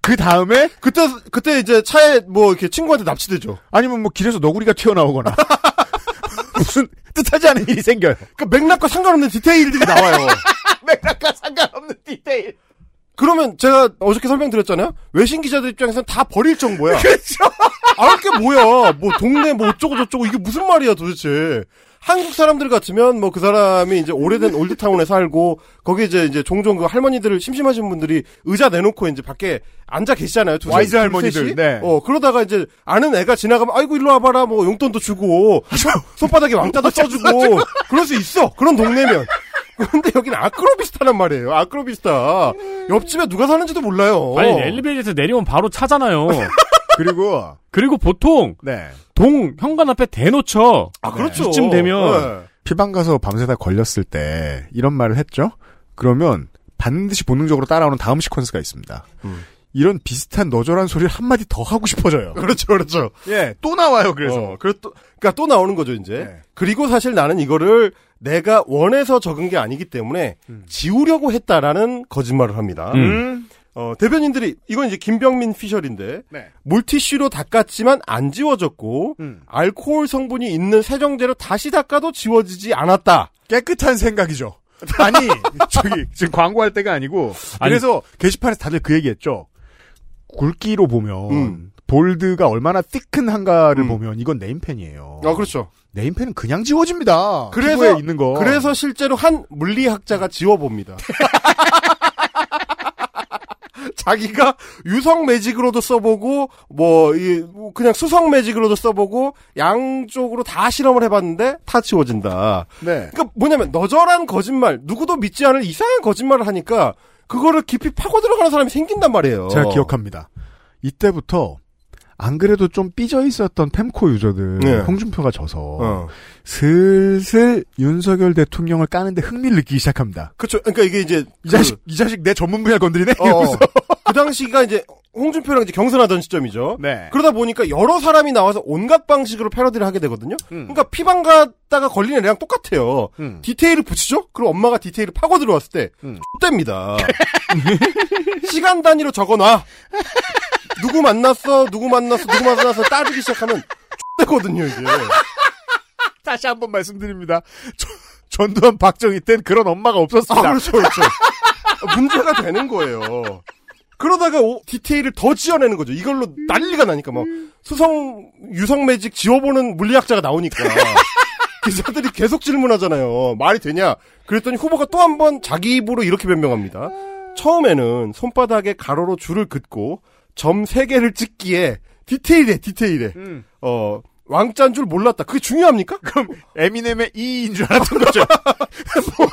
그 다음에 그때 그때 이제 차에 뭐 이렇게 친구한테 납치되죠. 아니면 뭐 길에서 너구리가 튀어나오거나 <laughs> 무슨 뜻하지 않은 일이 생겨요. 그 맥락과 상관없는 디테일들이 나와요. <laughs> 맥락과 상관없는 디테일. 그러면 제가 어저께 설명드렸잖아요. 외신 기자들 입장에서는 다 버릴 정보야. 그렇죠. 아, 게 뭐야. 뭐 동네 뭐 어쩌고 저쩌고 이게 무슨 말이야 도대체. 한국 사람들 같으면 뭐 그 사람이 이제 오래된 old town에 살고 거기 이제 이제 종종 그 할머니들을 심심하신 분들이 의자 내놓고 이제 밖에 앉아 계시잖아요. 두 와이즈 셋, 할머니들. 네. 어 그러다가 이제 아는 애가 지나가면 아이고 일로 와봐라 뭐 용돈도 주고 손, <laughs> 손바닥에 왕자도 써주고 그럴 수 있어. 그런 동네면. 근데 여기는 아크로비스타란 말이에요. 아크로비스타. 옆집에 누가 사는지도 몰라요. 아니 엘리베이터에서 내리면 바로 차잖아요. 그리고 그리고 보통 네. 동 현관 앞에 대놓죠. 아 그렇죠. 이쯤 되면 네. 피방 가서 밤새다 걸렸을 때 이런 말을 했죠. 그러면 반드시 본능적으로 따라오는 다음 시퀀스가 있습니다. 음. 이런 비슷한 너절한 소리를 한마디 더 하고 싶어져요. <laughs> 그렇죠, 그렇죠. 예, 또 나와요, 그래서. 어, 그래 또, 그니까 또 나오는 거죠, 이제. 네. 그리고 사실 나는 이거를 내가 원해서 적은 게 아니기 때문에 지우려고 했다라는 거짓말을 합니다. 음. 어, 대변인들이, 이건 이제 김병민 피셜인데, 네. 물티슈로 닦았지만 안 지워졌고, 음. 알코올 성분이 있는 세정제로 다시 닦아도 지워지지 않았다. 깨끗한 생각이죠. <laughs> 아니, 저기, 지금 광고할 때가 아니고, 그래서 게시판에서 다들 그 얘기했죠. 굵기로 보면, 음. 볼드가 얼마나 thick한가를 보면 이건 네임펜이에요. 아, 그렇죠. 네임펜은 그냥 지워집니다. 그래서, 있는 거. 그래서 실제로 한 물리학자가 지워봅니다. <laughs> <laughs> 자기가 유성 매직으로도 써보고 뭐 이 그냥 수성 매직으로도 써보고 양쪽으로 다 실험을 해봤는데 다 지워진다. 네. 그러니까 뭐냐면 너절한 거짓말, 누구도 믿지 않을 이상한 거짓말을 하니까 그거를 깊이 파고 들어가는 사람이 생긴단 말이에요. 제가 기억합니다. 이때부터 안 그래도 좀 삐져 있었던 템코 유저들 네. 홍준표가 져서 어. 슬슬 윤석열 대통령을 까는데 흥미를 느끼기 시작합니다. 그렇죠. 그러니까 이게 이제 이 자식 이 자식 내 전문 분야 건드리네. 어. 그 당시가 이제 홍준표랑 이제 경선하던 시점이죠. 네. 그러다 보니까 여러 사람이 나와서 온갖 방식으로 패러디를 하게 되거든요. 음. 그러니까 피방 갔다가 걸린 애랑 똑같아요. 음. 디테일을 붙이죠? 그럼 엄마가 디테일을 파고 들어왔을 때, 음. X됩니다. <laughs> 시간 단위로 적어놔. 누구 만났어, 누구 만났어, 누구 만났어 따르기 시작하면 X되거든요, 이게. 다시 한번 말씀드립니다. 저- 전두환 박정희 땐 그런 엄마가 없었습니다. 아, 그렇죠, 그렇죠. 문제가 되는 거예요. 그러다가 오- 디테일을 더 지어내는 거죠. 이걸로 난리가 나니까 막 수성 유성 매직 지워보는 물리학자가 나오니까 기자들이 계속 질문하잖아요. 말이 되냐? 그랬더니 후보가 또 한 번 자기 입으로 이렇게 변명합니다. 처음에는 손바닥에 가로로 줄을 긋고 점세 개를 찍기에 디테일해, 디테일해. 음. 어 왕자인 줄 몰랐다. 그게 중요합니까? <laughs> 그럼 에미넴의 이인 줄 알았던 거죠. <laughs> 뭐,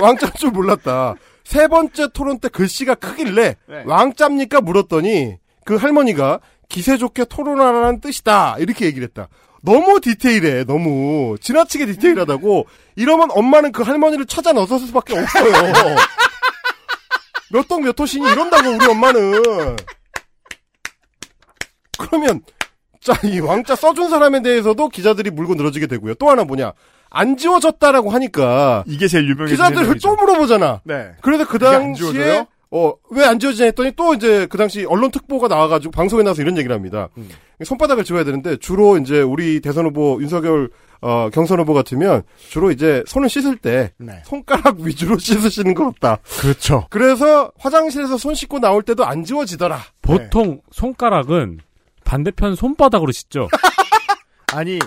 왕자인 줄 몰랐다. 세 번째 토론 때 글씨가 크길래 네. 왕자입니까 물었더니 그 할머니가 기세 좋게 토론하라는 뜻이다 이렇게 얘기를 했다. 너무 디테일해 너무 지나치게 디테일하다고 이러면 엄마는 그 할머니를 찾아 넣을 수밖에 없어요. <laughs> 몇 동 몇 호신이 이런다고 우리 엄마는. 그러면 자 이 왕자 써준 사람에 대해서도 기자들이 물고 늘어지게 되고요. 또 하나 뭐냐 안 지워졌다라고 하니까 이게 제일 유명해진 기자들 해명이죠. 또 물어보잖아. 네. 그래서 그 당시에? 어 왜 안 지워지냐 했더니 또 이제 그 당시 언론 특보가 나와가지고 방송에 나와서 이런 얘기를 합니다. 음. 손바닥을 지워야 되는데 주로 이제 우리 대선 후보 윤석열 어, 경선 후보 같으면 주로 이제 손을 씻을 때 네. 손가락 위주로 <laughs> 씻으시는 것 같다. 그렇죠. 그래서 화장실에서 손 씻고 나올 때도 안 지워지더라. 보통 손가락은 반대편 손바닥으로 씻죠. <laughs> 아니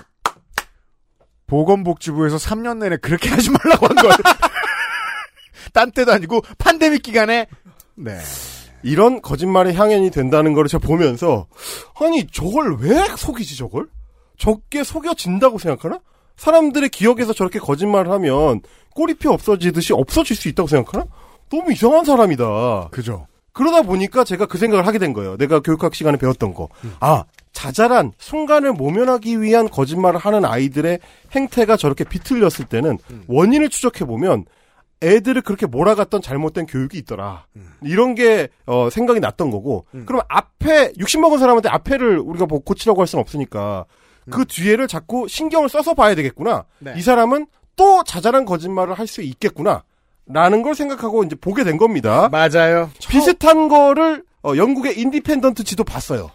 보건복지부에서 3년 내내 그렇게 하지 말라고 한 걸. <laughs> 딴 때도 아니고 팬데믹 기간에 네. 이런 거짓말의 향연이 된다는 걸 제가 보면서 아니 저걸 왜 속이지 저걸? 저게 속여진다고 생각하나? 사람들의 기억에서 저렇게 거짓말을 하면 꼬리표 없어지듯이 없어질 수 있다고 생각하나? 너무 이상한 사람이다. 그죠. 그러다 보니까 제가 그 생각을 하게 된 거예요. 내가 교육학 시간에 배웠던 거. 아, 자잘한 순간을 모면하기 위한 거짓말을 하는 아이들의 행태가 저렇게 비틀렸을 때는 원인을 추적해 보면 애들을 그렇게 몰아갔던 잘못된 교육이 있더라. 음. 이런 게 어, 생각이 났던 거고. 그럼 앞에 60 먹은 사람한테 앞에를 우리가 뭐 고치라고 할 수는 없으니까 그 뒤에를 자꾸 신경을 써서 봐야 되겠구나. 네. 이 사람은 또 자잘한 거짓말을 할 수 있겠구나. 라는 걸 생각하고 이제 보게 된 겁니다. 맞아요. 비슷한 거를 어, 영국의 인디펜던트 지도 봤어요.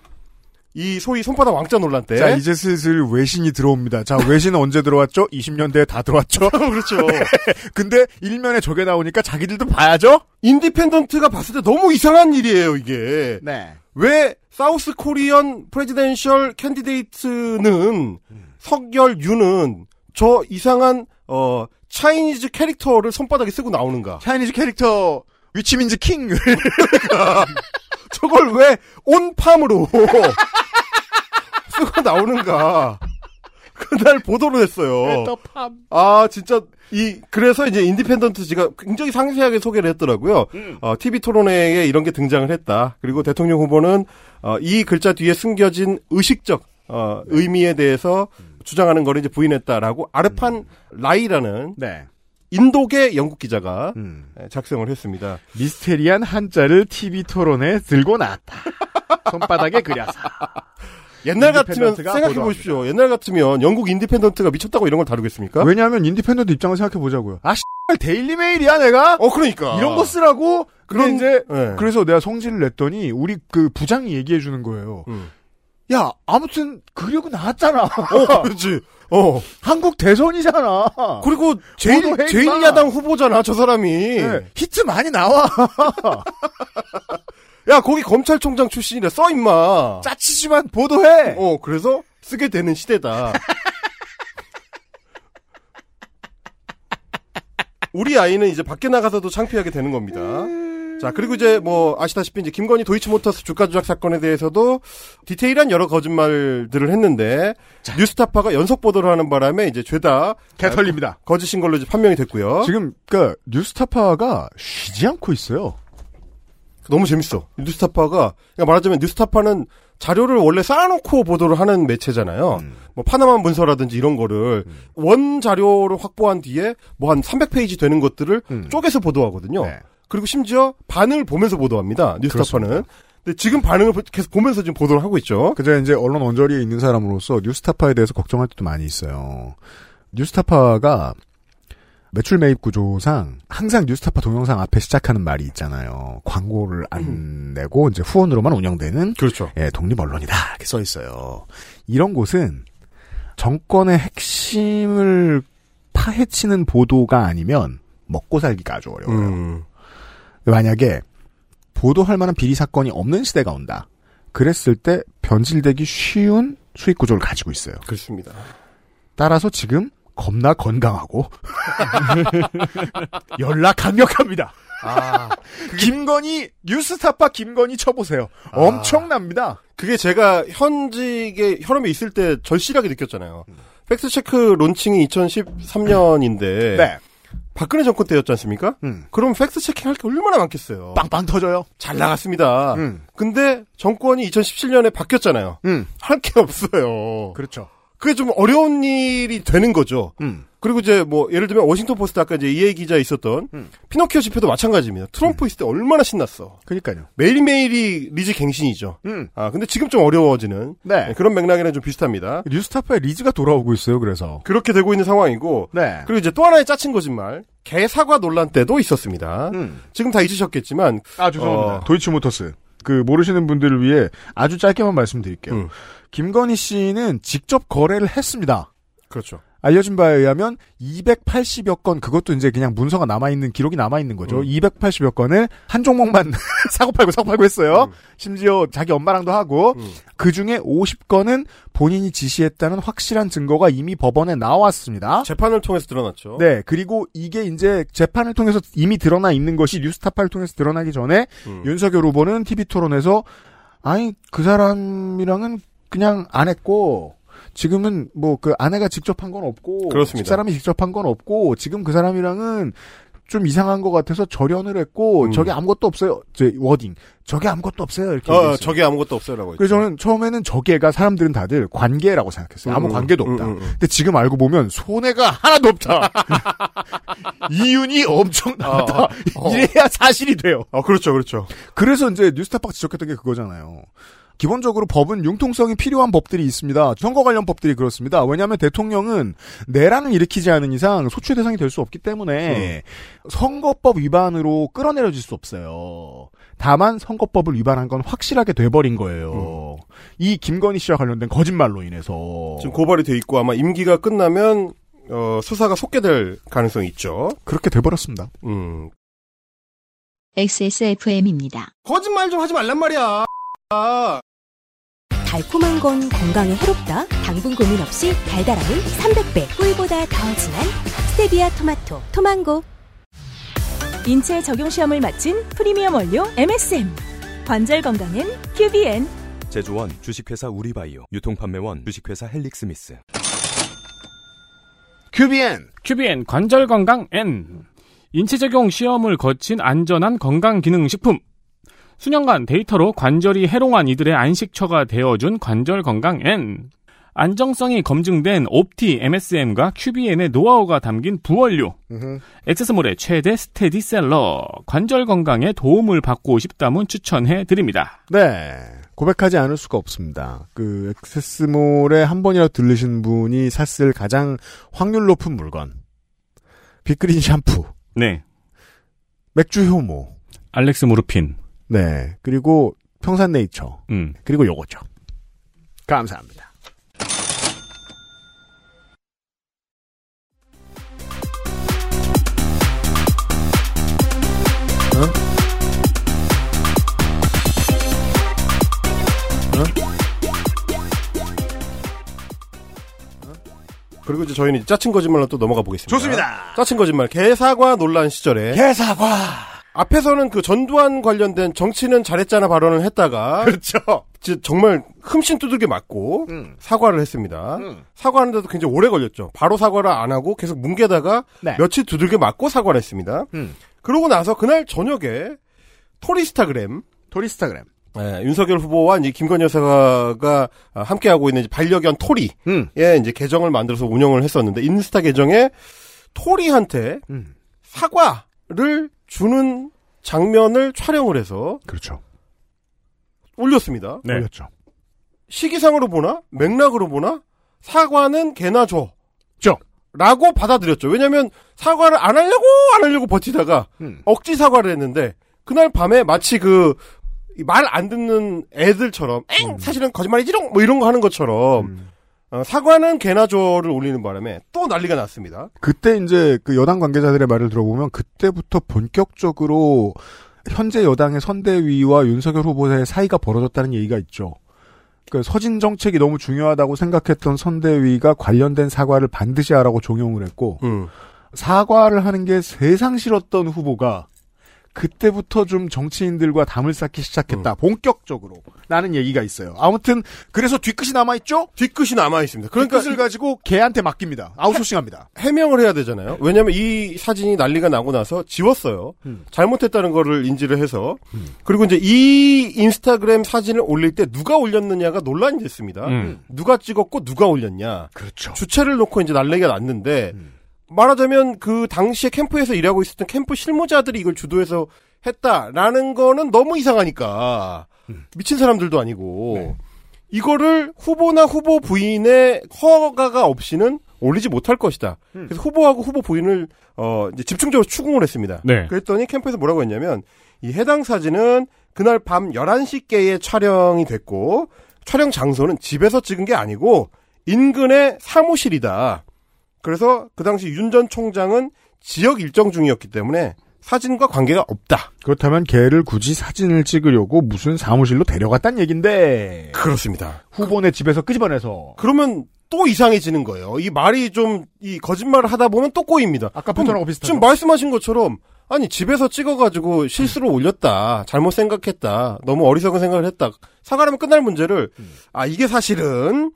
이 소위 손바닥 왕자 논란 때. 자, 이제 슬슬 외신이 들어옵니다. 자, 외신은 언제 들어왔죠? 20년대에 다 들어왔죠? <laughs> 그렇죠. 근데 일면에 저게 나오니까 자기들도 봐야죠? 인디펜던트가 봤을 때 너무 이상한 일이에요, 이게. 네. 왜 South Korean presidential candidate는 석열 윤은 저 이상한 어 Chinese character를 손바닥에 쓰고 나오는가? Chinese character which means king. <laughs> 저걸 왜 온팜으로 <laughs> 쓰고 나오는가? 그날 보도를 했어요. 아 진짜 이 그래서 이제 인디펜던트지가 굉장히 상세하게 소개를 했더라고요. 어, TV 토론회에 이런 게 등장을 했다. 그리고 대통령 후보는 어, 이 글자 뒤에 숨겨진 의식적 어, 의미에 대해서 주장하는 거를 이제 부인했다라고 아르판 라이라는 네. 인도계 영국 기자가 음. 작성을 했습니다. 미스테리한 한자를 TV 토론에 들고 나왔다. <laughs> 손바닥에 그려서. 옛날 같으면 생각해. 보십시오. 옛날 같으면 영국 인디펜던트가 미쳤다고 이런 걸 다루겠습니까? 왜냐하면 인디펜던트 입장을 생각해 보자고요. 아, 씨발 데일리 메일이야 내가. 어 그러니까 이런 거 쓰라고. 그런- 이제 네. 그래서 내가 성질을 냈더니 우리 그 부장이 얘기해 주는 거예요. 음. 야, 아무튼 그리고 나왔잖아. 어, 그렇지. 어. <laughs> 한국 대선이잖아. 그리고 제일 제일. 야당 후보잖아, 저 사람이. 네, 히트 많이 나와. <laughs> 야, 거기 검찰총장 출신이래. 써 임마. 짜치지만 보도해. 어, 그래서 쓰게 되는 시대다. <laughs> 우리 아이는 이제 밖에 나가서도 창피하게 되는 겁니다. 자, 그리고 이제 뭐 아시다시피 이제 김건희 도이치모터스 주가 조작 사건에 대해서도 디테일한 여러 거짓말들을 했는데 뉴스타파가 연속 보도를 하는 바람에 이제 죄다 개털립니다. 거짓인 걸로 이제 판명이 됐고요. 지금 그 뉴스타파가 쉬지 않고 있어요. 너무 재밌어. 뉴스타파가 그러니까 말하자면 뉴스타파는 자료를 원래 쌓아놓고 보도를 하는 매체잖아요. 뭐 파나마 문서라든지 이런 거를 원 자료를 확보한 뒤에 뭐 한 300페이지 되는 것들을 쪼개서 보도하거든요. 그리고 심지어 반응을 보면서 보도합니다. 뉴스타파는. 근데 지금 반응을 계속 보면서 지금 보도를 하고 있죠. 그저 이제 언론 언저리에 있는 사람으로서 뉴스타파에 대해서 걱정할 때도 많이 있어요. 뉴스타파가 매출 매입 구조상 항상 뉴스타파 동영상 앞에 시작하는 말이 있잖아요. 광고를 안 내고 이제 후원으로만 운영되는 그렇죠. 예, 독립 언론이다 이렇게 써 있어요. 이런 곳은 정권의 핵심을 파헤치는 보도가 아니면 먹고 살기가 아주 어려워요. 음. 만약에 보도할 만한 비리 사건이 없는 시대가 온다. 그랬을 때 변질되기 쉬운 수익 구조를 가지고 있어요. 그렇습니다. 따라서 지금 겁나 건강하고 <laughs> 연락 강력합니다. 아, 김건희 뉴스타파 김건희 쳐보세요. 엄청납니다. 그게 제가 현직에 혈험에 있을 때 절실하게 느꼈잖아요. 팩트체크 론칭이 2013년인데 네. 박근혜 정권 때였지 않습니까? 음. 그럼 팩트체킹 할 게 얼마나 많겠어요. 빵빵 터져요. 잘 나갔습니다. 음. 근데 정권이 2017년에 바뀌었잖아요. 음. 할게 없어요. 그렇죠. 그게 좀 어려운 일이 되는 거죠. 음. 그리고 이제 뭐 예를 들면 워싱턴 포스트 아까 이제 이예희 기자 있었던 음. 피노키오 집회도 마찬가지입니다. 트럼프 있을 때 얼마나 신났어. 그러니까요. 매일매일이 리즈 갱신이죠. 음. 아 근데 지금 좀 어려워지는 네. 그런 맥락이랑 좀 비슷합니다. 뉴스타파의 리즈가 돌아오고 있어요. 그래서 그렇게 되고 있는 상황이고 네. 그리고 이제 또 하나의 짜친 거짓말 개 사과 논란 때도 있었습니다. 음. 지금 다 잊으셨겠지만 아 죄송합니다. 어. 도이치모터스 그 모르시는 분들을 위해 아주 짧게만 말씀드릴게요. 음. 김건희 씨는 직접 거래를 했습니다. 그렇죠. 알려진 바에 의하면 280여 건 그것도 이제 그냥 문서가 남아 있는 기록이 남아 있는 거죠. 음. 280여 건을 한 종목만 <laughs> 사고 팔고 사고 팔고 했어요. 음. 심지어 자기 엄마랑도 하고 음. 그 중에 50건은 본인이 지시했다는 확실한 증거가 이미 법원에 나왔습니다. 재판을 통해서 드러났죠. 네, 그리고 이게 이제 재판을 통해서 이미 드러나 있는 것이 뉴스타파를 통해서 드러나기 전에 음. 윤석열 후보는 TV 토론에서 아니 그 사람이랑은 그냥 안 했고 지금은 뭐 그 아내가 직접 한 건 없고 그렇습니다. 사람이 직접 한 건 없고 지금 그 사람이랑은 좀 이상한 것 같아서 절연을 했고 저게 아무것도 없어요. 제 워딩 저게 아무것도 없어요. 이렇게 어. 저게 아무것도 없어요라고. 그래서 저는 처음에는 저게가 사람들은 다들 관계라고 생각했어요. 아무 음, 관계도 음, 없다. 음, 음. 근데 지금 알고 보면 손해가 하나도 없다. <laughs> 이윤이 엄청나다. 이래야 사실이 돼요. 어, 그렇죠, 그렇죠. 그래서 이제 뉴스타파가 지적했던 게 그거잖아요. 기본적으로 법은 융통성이 필요한 법들이 있습니다. 선거 관련 법들이 그렇습니다. 왜냐하면 대통령은 내란을 일으키지 않은 이상 소추의 대상이 될 수 없기 때문에 선거법 위반으로 끌어내려질 수 없어요. 다만 선거법을 위반한 건 확실하게 돼버린 거예요. 이 김건희 씨와 관련된 거짓말로 인해서 지금 고발이 돼 있고 아마 임기가 끝나면 어, 수사가 속개될 가능성이 있죠. 그렇게 돼버렸습니다. 음. XSFM입니다. 거짓말 좀 하지 말란 말이야. 아. 달콤한 건 건강에 해롭다. 당분 고민 없이 달달함은 300배. 꿀보다 더 진한 스테비아 토마토. 토망고. 인체 적용 시험을 마친 프리미엄 원료 MSM. 관절 건강엔 QBN. 제조원 주식회사 우리바이오 유통판매원 주식회사 헬릭스미스 QBN QBN 관절 건강 N 인체 적용 시험을 거친 안전한 건강 기능 식품 수년간 데이터로 관절이 해롱한 이들의 안식처가 되어준 관절 건강 N 안정성이 검증된 옵티 MSM과 QBN의 노하우가 담긴 부원료 액세스몰의 최대 스테디셀러 관절 건강에 도움을 받고 싶다면 추천해 드립니다. 네. 고백하지 않을 수가 없습니다. 그 액세스몰에 한 번이라도 들르신 분이 샀을 가장 확률 높은 물건. 빅그린 샴푸. 네. 맥주 효모. 알렉스 무르핀. 네. 그리고 평산네이처. 음. 그리고 요거죠. 감사합니다. 그리고 이제 저희는 짜친 거짓말로 또 넘어가 보겠습니다. 좋습니다. 짜친 거짓말 개사과 논란 시절에 개사과 앞에서는 그 전두환 관련된 정치는 잘했잖아 발언을 했다가 <laughs> 그렇죠. 정말 흠씬 두들겨 맞고 음. 사과를 했습니다. 음. 사과하는데도 굉장히 오래 걸렸죠. 바로 사과를 안 하고 계속 뭉개다가 네. 며칠 두들겨 맞고 사과를 했습니다. 음. 그러고 나서 그날 저녁에 토리스타그램 토리스타그램. 네, 윤석열 후보와 이제 김건희 여사가 함께하고 있는 반려견 토리의 음. 이제 계정을 만들어서 운영을 했었는데 인스타 계정에 토리한테 음. 사과 를 주는 장면을 촬영을 해서 그렇죠. 올렸습니다. 네. 올렸죠. 시기상으로 보나 맥락으로 보나 사과는 개나 줘. 죠. 라고 받아들였죠. 왜냐면 사과를 안 하려고 안 하려고 버티다가 음. 억지 사과를 했는데 그날 밤에 마치 그 말 안 듣는 애들처럼 엥 사실은 거짓말이지롱 뭐 이런 거 하는 것처럼 어, 사과는 개나 줘를 올리는 바람에 또 난리가 났습니다. 그때 이제 그 여당 관계자들의 말을 들어보면 그때부터 본격적으로 현재 여당의 선대위와 윤석열 후보의 사이가 벌어졌다는 얘기가 있죠. 그 서진 정책이 너무 중요하다고 생각했던 선대위가 관련된 사과를 반드시 하라고 종용을 했고 음. 사과를 하는 게 세상 싫었던 후보가 그때부터 좀 정치인들과 담을 쌓기 시작했다. 본격적으로. 라는 얘기가 있어요. 아무튼 그래서 뒤끝이 남아 있죠? 뒤끝이 남아 있습니다. 그러니까 뒤끝을 가지고 걔한테 맡깁니다. 아웃소싱 합니다. 해명을 해야 되잖아요. 왜냐면 이 사진이 난리가 나고 나서 지웠어요. 음. 잘못했다는 거를 인지를 해서. 그리고 이제 이 인스타그램 사진을 올릴 때 누가 올렸느냐가 논란이 됐습니다. 음. 누가 찍었고 누가 올렸냐. 그렇죠. 주체를 놓고 이제 난리가 났는데 말하자면 그 당시에 캠프에서 일하고 있었던 캠프 실무자들이 이걸 주도해서 했다라는 거는 너무 이상하니까 미친 사람들도 아니고 이거를 후보나 후보 부인의 허가가 없이는 올리지 못할 것이다. 그래서 후보하고 후보 부인을 어 이제 집중적으로 추궁을 했습니다. 네. 그랬더니 캠프에서 뭐라고 했냐면 이 해당 사진은 그날 밤 11시께에 촬영이 됐고 촬영 장소는 집에서 찍은 게 아니고 인근의 사무실이다. 그래서 그 당시 윤 전 총장은 지역 일정 중이었기 때문에 사진과 관계가 없다. 그렇다면 걔를 굳이 사진을 찍으려고 무슨 사무실로 데려갔단 얘긴데. 그렇습니다. 후보네 집에서 끄집어내서. 그러면 또 이상해지는 거예요. 이 말이 좀 이 거짓말을 하다 보면 또 꼬입니다. 아까 패턴하고 비슷하죠. 지금 말씀하신 것처럼 아니 집에서 찍어가지고 실수로 올렸다. 잘못 생각했다. 너무 어리석은 생각을 했다. 사과하면 끝날 문제를 아 이게 사실은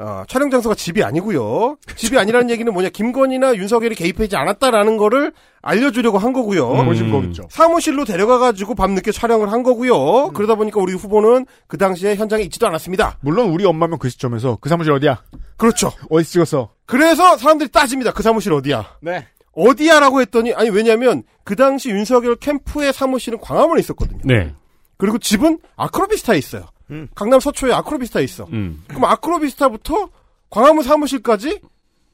어, 촬영 장소가 집이 아니고요. 집이 아니라는 얘기는 뭐냐 김건희나 윤석열이 개입하지 않았다라는 거를 알려주려고 한 거고요. 음. 거겠죠. 사무실로 데려가가지고 밤늦게 촬영을 한 거고요. 음. 그러다 보니까 우리 후보는 그 당시에 현장에 있지도 않았습니다. 물론 우리 엄마면 그 시점에서 그 사무실 어디야? 그렇죠. 어디 찍었어? 그래서 사람들이 따집니다. 그 사무실 어디야? 네. 어디야라고 했더니 아니 왜냐면 그 당시 윤석열 캠프의 사무실은 광화문에 있었거든요. 네. 그리고 집은 아크로비스타에 있어요. 음. 강남 서초에 아크로비스타에 있어. 음. 그럼 아크로비스타부터 광화문 사무실까지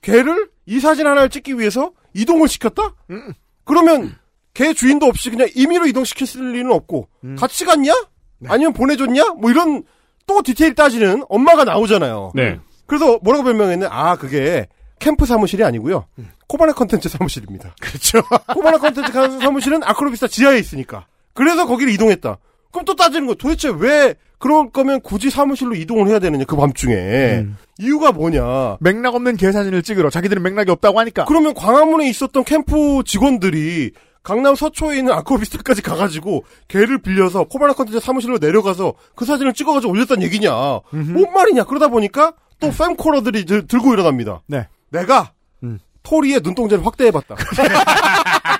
걔를 이 사진 하나를 찍기 위해서 이동을 시켰다? 음. 그러면 걔 주인도 없이 그냥 임의로 이동시킬 리는 없고 음. 같이 갔냐? 네. 아니면 보내줬냐? 뭐 이런 또 디테일 따지는 엄마가 나오잖아요. 네. 그래서 뭐라고 변명했냐? 아 그게 캠프 사무실이 아니고요. 코바나 컨텐츠 사무실입니다. 음. 그렇죠. <laughs> 코바나 컨텐츠 사무실은 아크로비스타 지하에 있으니까. 그래서 거기를 이동했다. 그럼 또 따지는 거 도대체 왜 그럴 거면 굳이 사무실로 이동을 해야 되느냐 그 밤중에. 음. 이유가 뭐냐. 맥락 없는 개 사진을 찍으러 자기들은 맥락이 없다고 하니까. 그러면 광화문에 있었던 캠프 직원들이 강남 서초에 있는 아크로비스타까지 가가지고 걔를 빌려서 코바나 컨텐츠 사무실로 내려가서 그 사진을 찍어가지고 올렸단 얘기냐. 뭔 말이냐. 그러다 보니까 또 fem코러들이 들- 들고 일어납니다. 네. 내가 음. 토리의 눈동자를 확대해봤다 <laughs>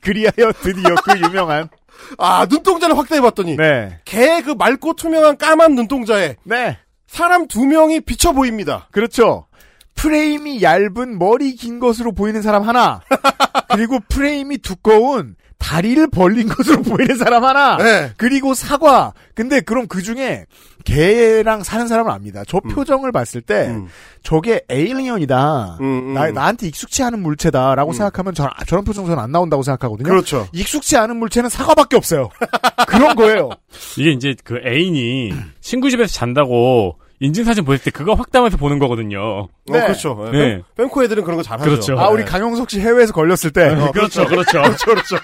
그리하여 드디어 그 유명한 아 눈동자를 확대해봤더니 네. 걔그 맑고 투명한 까만 눈동자에 네. 사람 두 명이 비쳐 보입니다. 그렇죠. 프레임이 얇은 머리 긴 것으로 보이는 사람 하나. <laughs> 그리고 프레임이 두꺼운 다리를 벌린 것으로 보이는 사람 하나. 네. 그리고 사과. 근데 그럼 그 중에 개랑 사는 사람은 압니다. 저 표정을 봤을 때 음. 저게 에일리언이다. 음, 음. 나, 나한테 익숙치 않은 물체다라고 생각하면 저, 저런 표정 저는 안 나온다고 생각하거든요. 그렇죠. 익숙치 않은 물체는 사과밖에 없어요. <laughs> 그런 거예요. 이게 이제 그 애인이 친구 집에서 잔다고 인증사진 보낼 때 그거 확대하면서 보는 거거든요. 어, 네. 그렇죠. 네. 네. 뱅코 애들은 그런 거 잘하죠. 그렇죠. 아, 우리 네. 강용석 씨 해외에서 걸렸을 때. 어, 그렇죠, 그렇죠. <laughs> 그렇죠, 그렇죠.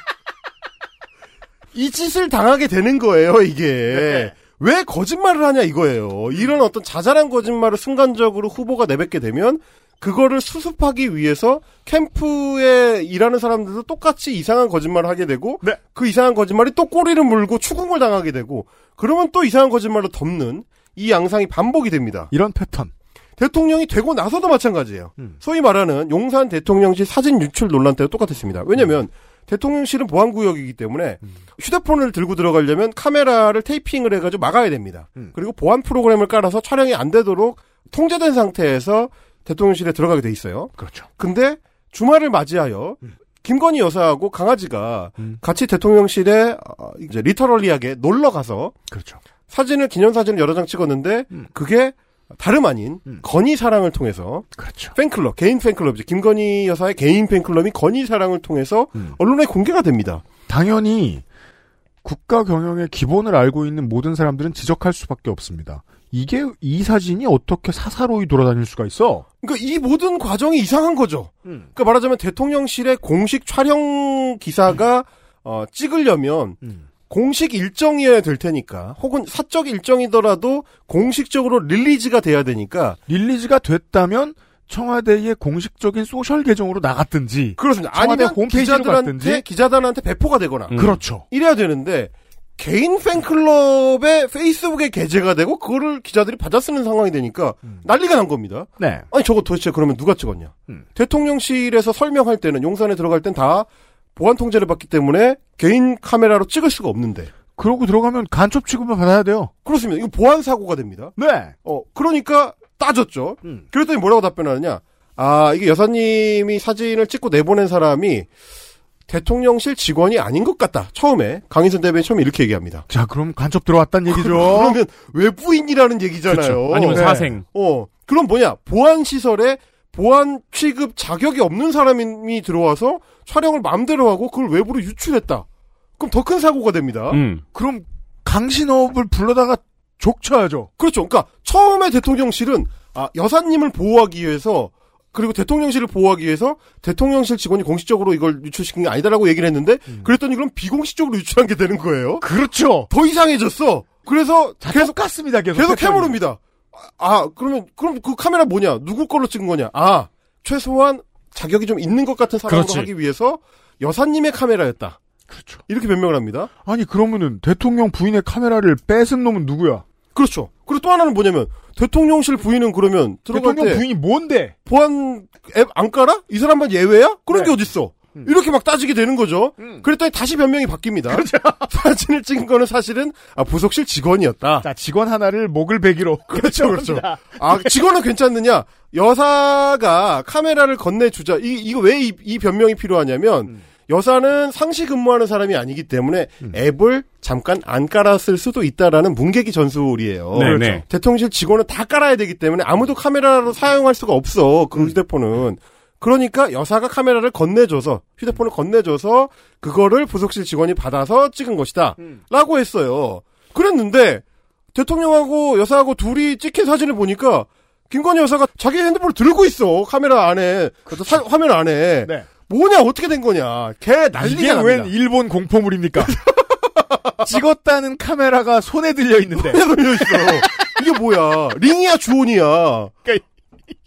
이 짓을 당하게 되는 거예요, 이게. 네. 왜 거짓말을 하냐 이거예요. 이런 어떤 자잘한 거짓말을 순간적으로 후보가 내뱉게 되면 그거를 수습하기 위해서 캠프에 일하는 사람들도 똑같이 이상한 거짓말을 하게 되고 네. 그 이상한 거짓말이 또 꼬리를 물고 추궁을 당하게 되고 그러면 또 이상한 거짓말로 덮는 이 양상이 반복이 됩니다. 이런 패턴. 대통령이 되고 나서도 마찬가지예요. 음. 소위 말하는 용산 대통령실 사진 유출 논란 때도 똑같았습니다. 왜냐면 음. 대통령실은 보안구역이기 때문에 휴대폰을 들고 들어가려면 카메라를 테이핑을 해가지고 막아야 됩니다. 음. 그리고 보안 프로그램을 깔아서 촬영이 안 되도록 통제된 상태에서 대통령실에 들어가게 돼 있어요. 그렇죠. 근데 주말을 맞이하여 김건희 여사하고 강아지가 음. 같이 대통령실에 어, 이제 리터럴리하게 놀러 가서 그렇죠. 사진을 기념 사진을 여러 장 찍었는데 음. 그게 다름 아닌 음. 건희 사랑을 통해서 그렇죠. 팬클럽 개인 팬클럽이죠 김건희 여사의 개인 팬클럽이 건희 사랑을 통해서 음. 언론에 공개가 됩니다. 당연히 국가 경영의 기본을 알고 있는 모든 사람들은 지적할 수밖에 없습니다. 이게 이 사진이 어떻게 사사로이 돌아다닐 수가 있어? 그러니까 이 모든 과정이 이상한 거죠. 음. 그러니까 말하자면 대통령실의 공식 촬영 기사가 어, 찍으려면 음. 공식 일정이어야 될 테니까 혹은 사적 일정이더라도 공식적으로 release가 돼야 되니까 release가 됐다면 청와대의 공식적인 social 계정으로 나갔든지 그렇습니다. 청와대 아니면 홈페이지로 기자들한테 갔든지 기자단한테 배포가 되거나 음. 그렇죠. 이래야 되는데 개인 팬클럽의 페이스북에 게재가 되고 그거를 기자들이 받아 쓰는 상황이 되니까 음. 난리가 난 겁니다. 네. 아니 저거 도대체 그러면 누가 찍었냐? 음. 대통령실에서 설명할 때는 용산에 들어갈 땐 다 보안 통제를 받기 때문에 개인 카메라로 찍을 수가 없는데 그러고 들어가면 간첩 취급을 받아야 돼요. 그렇습니다. 이거 보안 사고가 됩니다. 네. 어 그러니까 따졌죠. 음. 그랬더니 뭐라고 답변하느냐? 아 이게 여사님이 사진을 찍고 내보낸 사람이 대통령실 직원이 아닌 것 같다. 처음에 강인선 대변인 처음에 이렇게 얘기합니다. 자, 그럼 간첩 들어왔단 얘기죠. 그러면 외부인이라는 얘기잖아요. 그렇죠. 아니면 네. 사생. 어, 그럼 뭐냐? 보안 시설에 보안 취급 자격이 없는 사람이 들어와서 촬영을 마음대로 하고 그걸 외부로 유출했다. 그럼 더 큰 사고가 됩니다. 음. 그럼 강신업을 불러다가 족쳐야죠. 그렇죠. 그러니까 처음에 대통령실은 아, 여사님을 보호하기 위해서 그리고 대통령실을 보호하기 위해서 대통령실 직원이 공식적으로 이걸 유출시킨 게 아니다라고 얘기를 했는데 그랬더니 그럼 비공식적으로 유출한 게 되는 거예요. 그렇죠. 더 이상해졌어. 그래서 계속 갔습니다. 계속 계속. 캐물입니다. 아, 그러면, 그럼 그 카메라 뭐냐? 누구 걸로 찍은 거냐? 아, 최소한 자격이 좀 있는 것 같은 사람으로 그렇지. 하기 위해서 여사님의 카메라였다. 그렇죠. 이렇게 변명을 합니다. 아니 그러면은 대통령 부인의 카메라를 뺏은 놈은 누구야? 그렇죠. 그리고 또 하나는 뭐냐면 대통령실 부인은 그러면 들어갈 대통령 때 부인이 뭔데? 보안 앱 안 깔아? 이 사람만 예외야? 그런 네. 게 어딨어? 이렇게 막 따지게 되는 거죠. 그랬더니 다시 변명이 바뀝니다. <laughs> 사진을 찍은 거는 사실은 아, 부속실 직원이었다. 자, 직원 하나를 목을 베기로. <laughs> 그렇죠, <laughs> 그렇죠. 아, 직원은 괜찮느냐? 여사가 카메라를 건네주자. 이, 이거 왜이 변명이 필요하냐면, 여사는 상시 근무하는 사람이 아니기 때문에 앱을 잠깐 안 깔았을 수도 있다라는 문객이 전술이에요. 네, 네. 대통령실 직원은 다 깔아야 되기 때문에 아무도 카메라로 사용할 수가 없어. 그 휴대폰은. 그러니까 여사가 카메라를 건네줘서 휴대폰을 건네줘서 그거를 부속실 직원이 받아서 찍은 것이다. 라고 했어요. 그랬는데 대통령하고 여사하고 둘이 찍힌 사진을 보니까 김건희 여사가 자기 핸드폰을 들고 있어. 카메라 안에 그 사- 화면 안에. 네. 뭐냐 어떻게 된 거냐. 걔 난리가 이게 납니다. 웬 일본 공포물입니까? <laughs> 찍었다는 카메라가 손에 들려 있는데. 손에 들려 있어. 이게 뭐야? 링이야 주온이야. 그러니까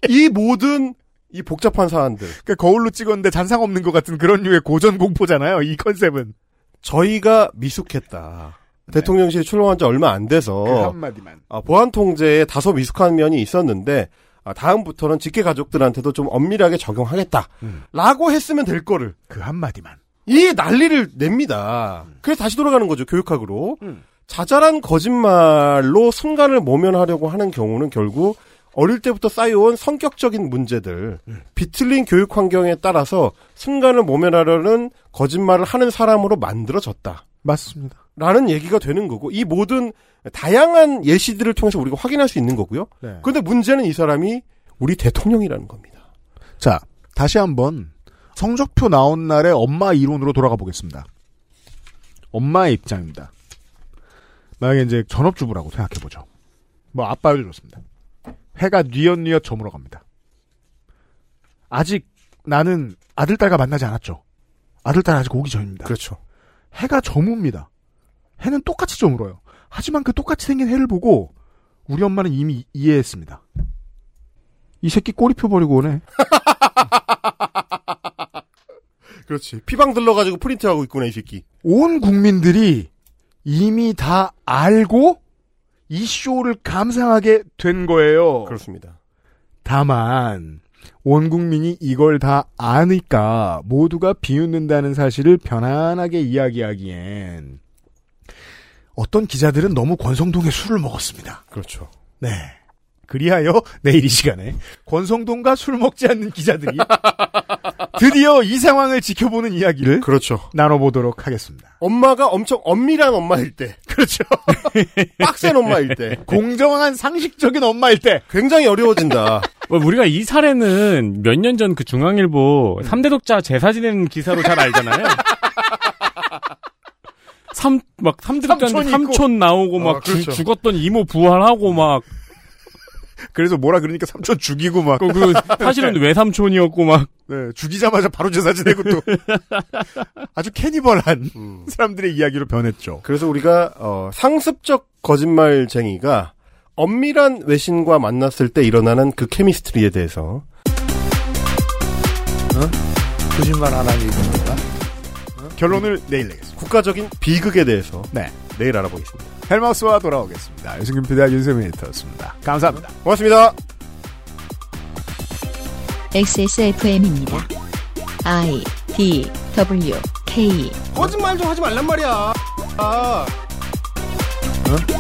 이 모든 이 복잡한 사안들. 그러니까 거울로 찍었는데 잔상 없는 것 같은 그런 류의 고전 공포잖아요. 이 컨셉은. 저희가 미숙했다. 대통령실에 출범한 지 얼마 안 돼서 그 한마디만. 아, 보안 통제에 다소 미숙한 면이 있었는데 아, 다음부터는 직계 가족들한테도 좀 엄밀하게 적용하겠다. 라고 했으면 될 거를 그 한마디만. 이 난리를 냅니다. 그래서 다시 돌아가는 거죠 교육학으로. 자잘한 거짓말로 순간을 모면하려고 하는 경우는 결국 어릴 때부터 쌓여온 성격적인 문제들, 비틀린 교육 환경에 따라서 순간을 모면하려는 거짓말을 하는 사람으로 만들어졌다. 맞습니다. 라는 얘기가 되는 거고, 이 모든 다양한 예시들을 통해서 우리가 확인할 수 있는 거고요. 네. 그런데 문제는 이 사람이 우리 대통령이라는 겁니다. 자, 다시 한번 성적표 나온 날의 엄마 이론으로 돌아가 보겠습니다. 엄마의 입장입니다. 만약에 이제 전업주부라고 생각해보죠. 뭐 아빠여도 좋습니다. 해가 뉘엿뉘엿 저물어 갑니다. 아직 나는 아들, 딸과 만나지 않았죠. 아들, 딸 아직 오기 전입니다. 그렇죠. 해가 저뭅니다. 해는 똑같이 저물어요. 하지만 그 똑같이 생긴 해를 보고 우리 엄마는 이미 이해했습니다. 이 새끼 꼬리표 버리고 오네. <laughs> 그렇지. 피방 들러가지고 프린트하고 있구나, 이 새끼. 온 국민들이 이미 다 알고 이 쇼를 감상하게 된 거예요. 그렇습니다. 다만 온 국민이 이걸 다 아니까 모두가 비웃는다는 사실을 편안하게 이야기하기엔 어떤 기자들은 너무 권성동의 술을 먹었습니다. 그렇죠. 네. 그리하여 내일 이 시간에 권성동과 술 먹지 않는 기자들이 드디어 이 상황을 지켜보는 이야기를 그렇죠. 나눠보도록 하겠습니다. 엄마가 엄청 엄밀한 엄마일 때. 그렇죠. <laughs> 빡센 엄마일 때. 공정한 상식적인 엄마일 때. 굉장히 어려워진다. <laughs> 뭐 우리가 이 사례는 몇 년 전 그 중앙일보 3대 독자 제사 지내는 기사로 잘 알잖아요. 삼, 막, 삼촌이 삼촌. 나오고, 막, 어, 그렇죠. 죽- 죽었던 이모 부활하고, 막, 그래서 뭐라 그러니까 삼촌 죽이고 막. 그, 그 사실은 <laughs> 외삼촌이었고, 막. 네, 죽이자마자 바로 제사 지내고 또. <laughs> 아주 캐니벌한 사람들의 이야기로 변했죠. 그래서 우리가 어, 상습적 거짓말쟁이가 엄밀한 외신과 만났을 때 일어나는 그 케미스트리에 대해서 거짓말 안 하는 얘기입니까? 결론을 내일 내겠습니다. 국가적인 비극에 대해서 네. 내일 알아보겠습니다. 헬마우스와 돌아오겠습니다. 유승균 PD와 윤세민 에디터였습니다. 감사합니다. 고맙습니다. XSFM입니다. I D W K 거짓말 좀 하지 말란 말이야. 아. 어?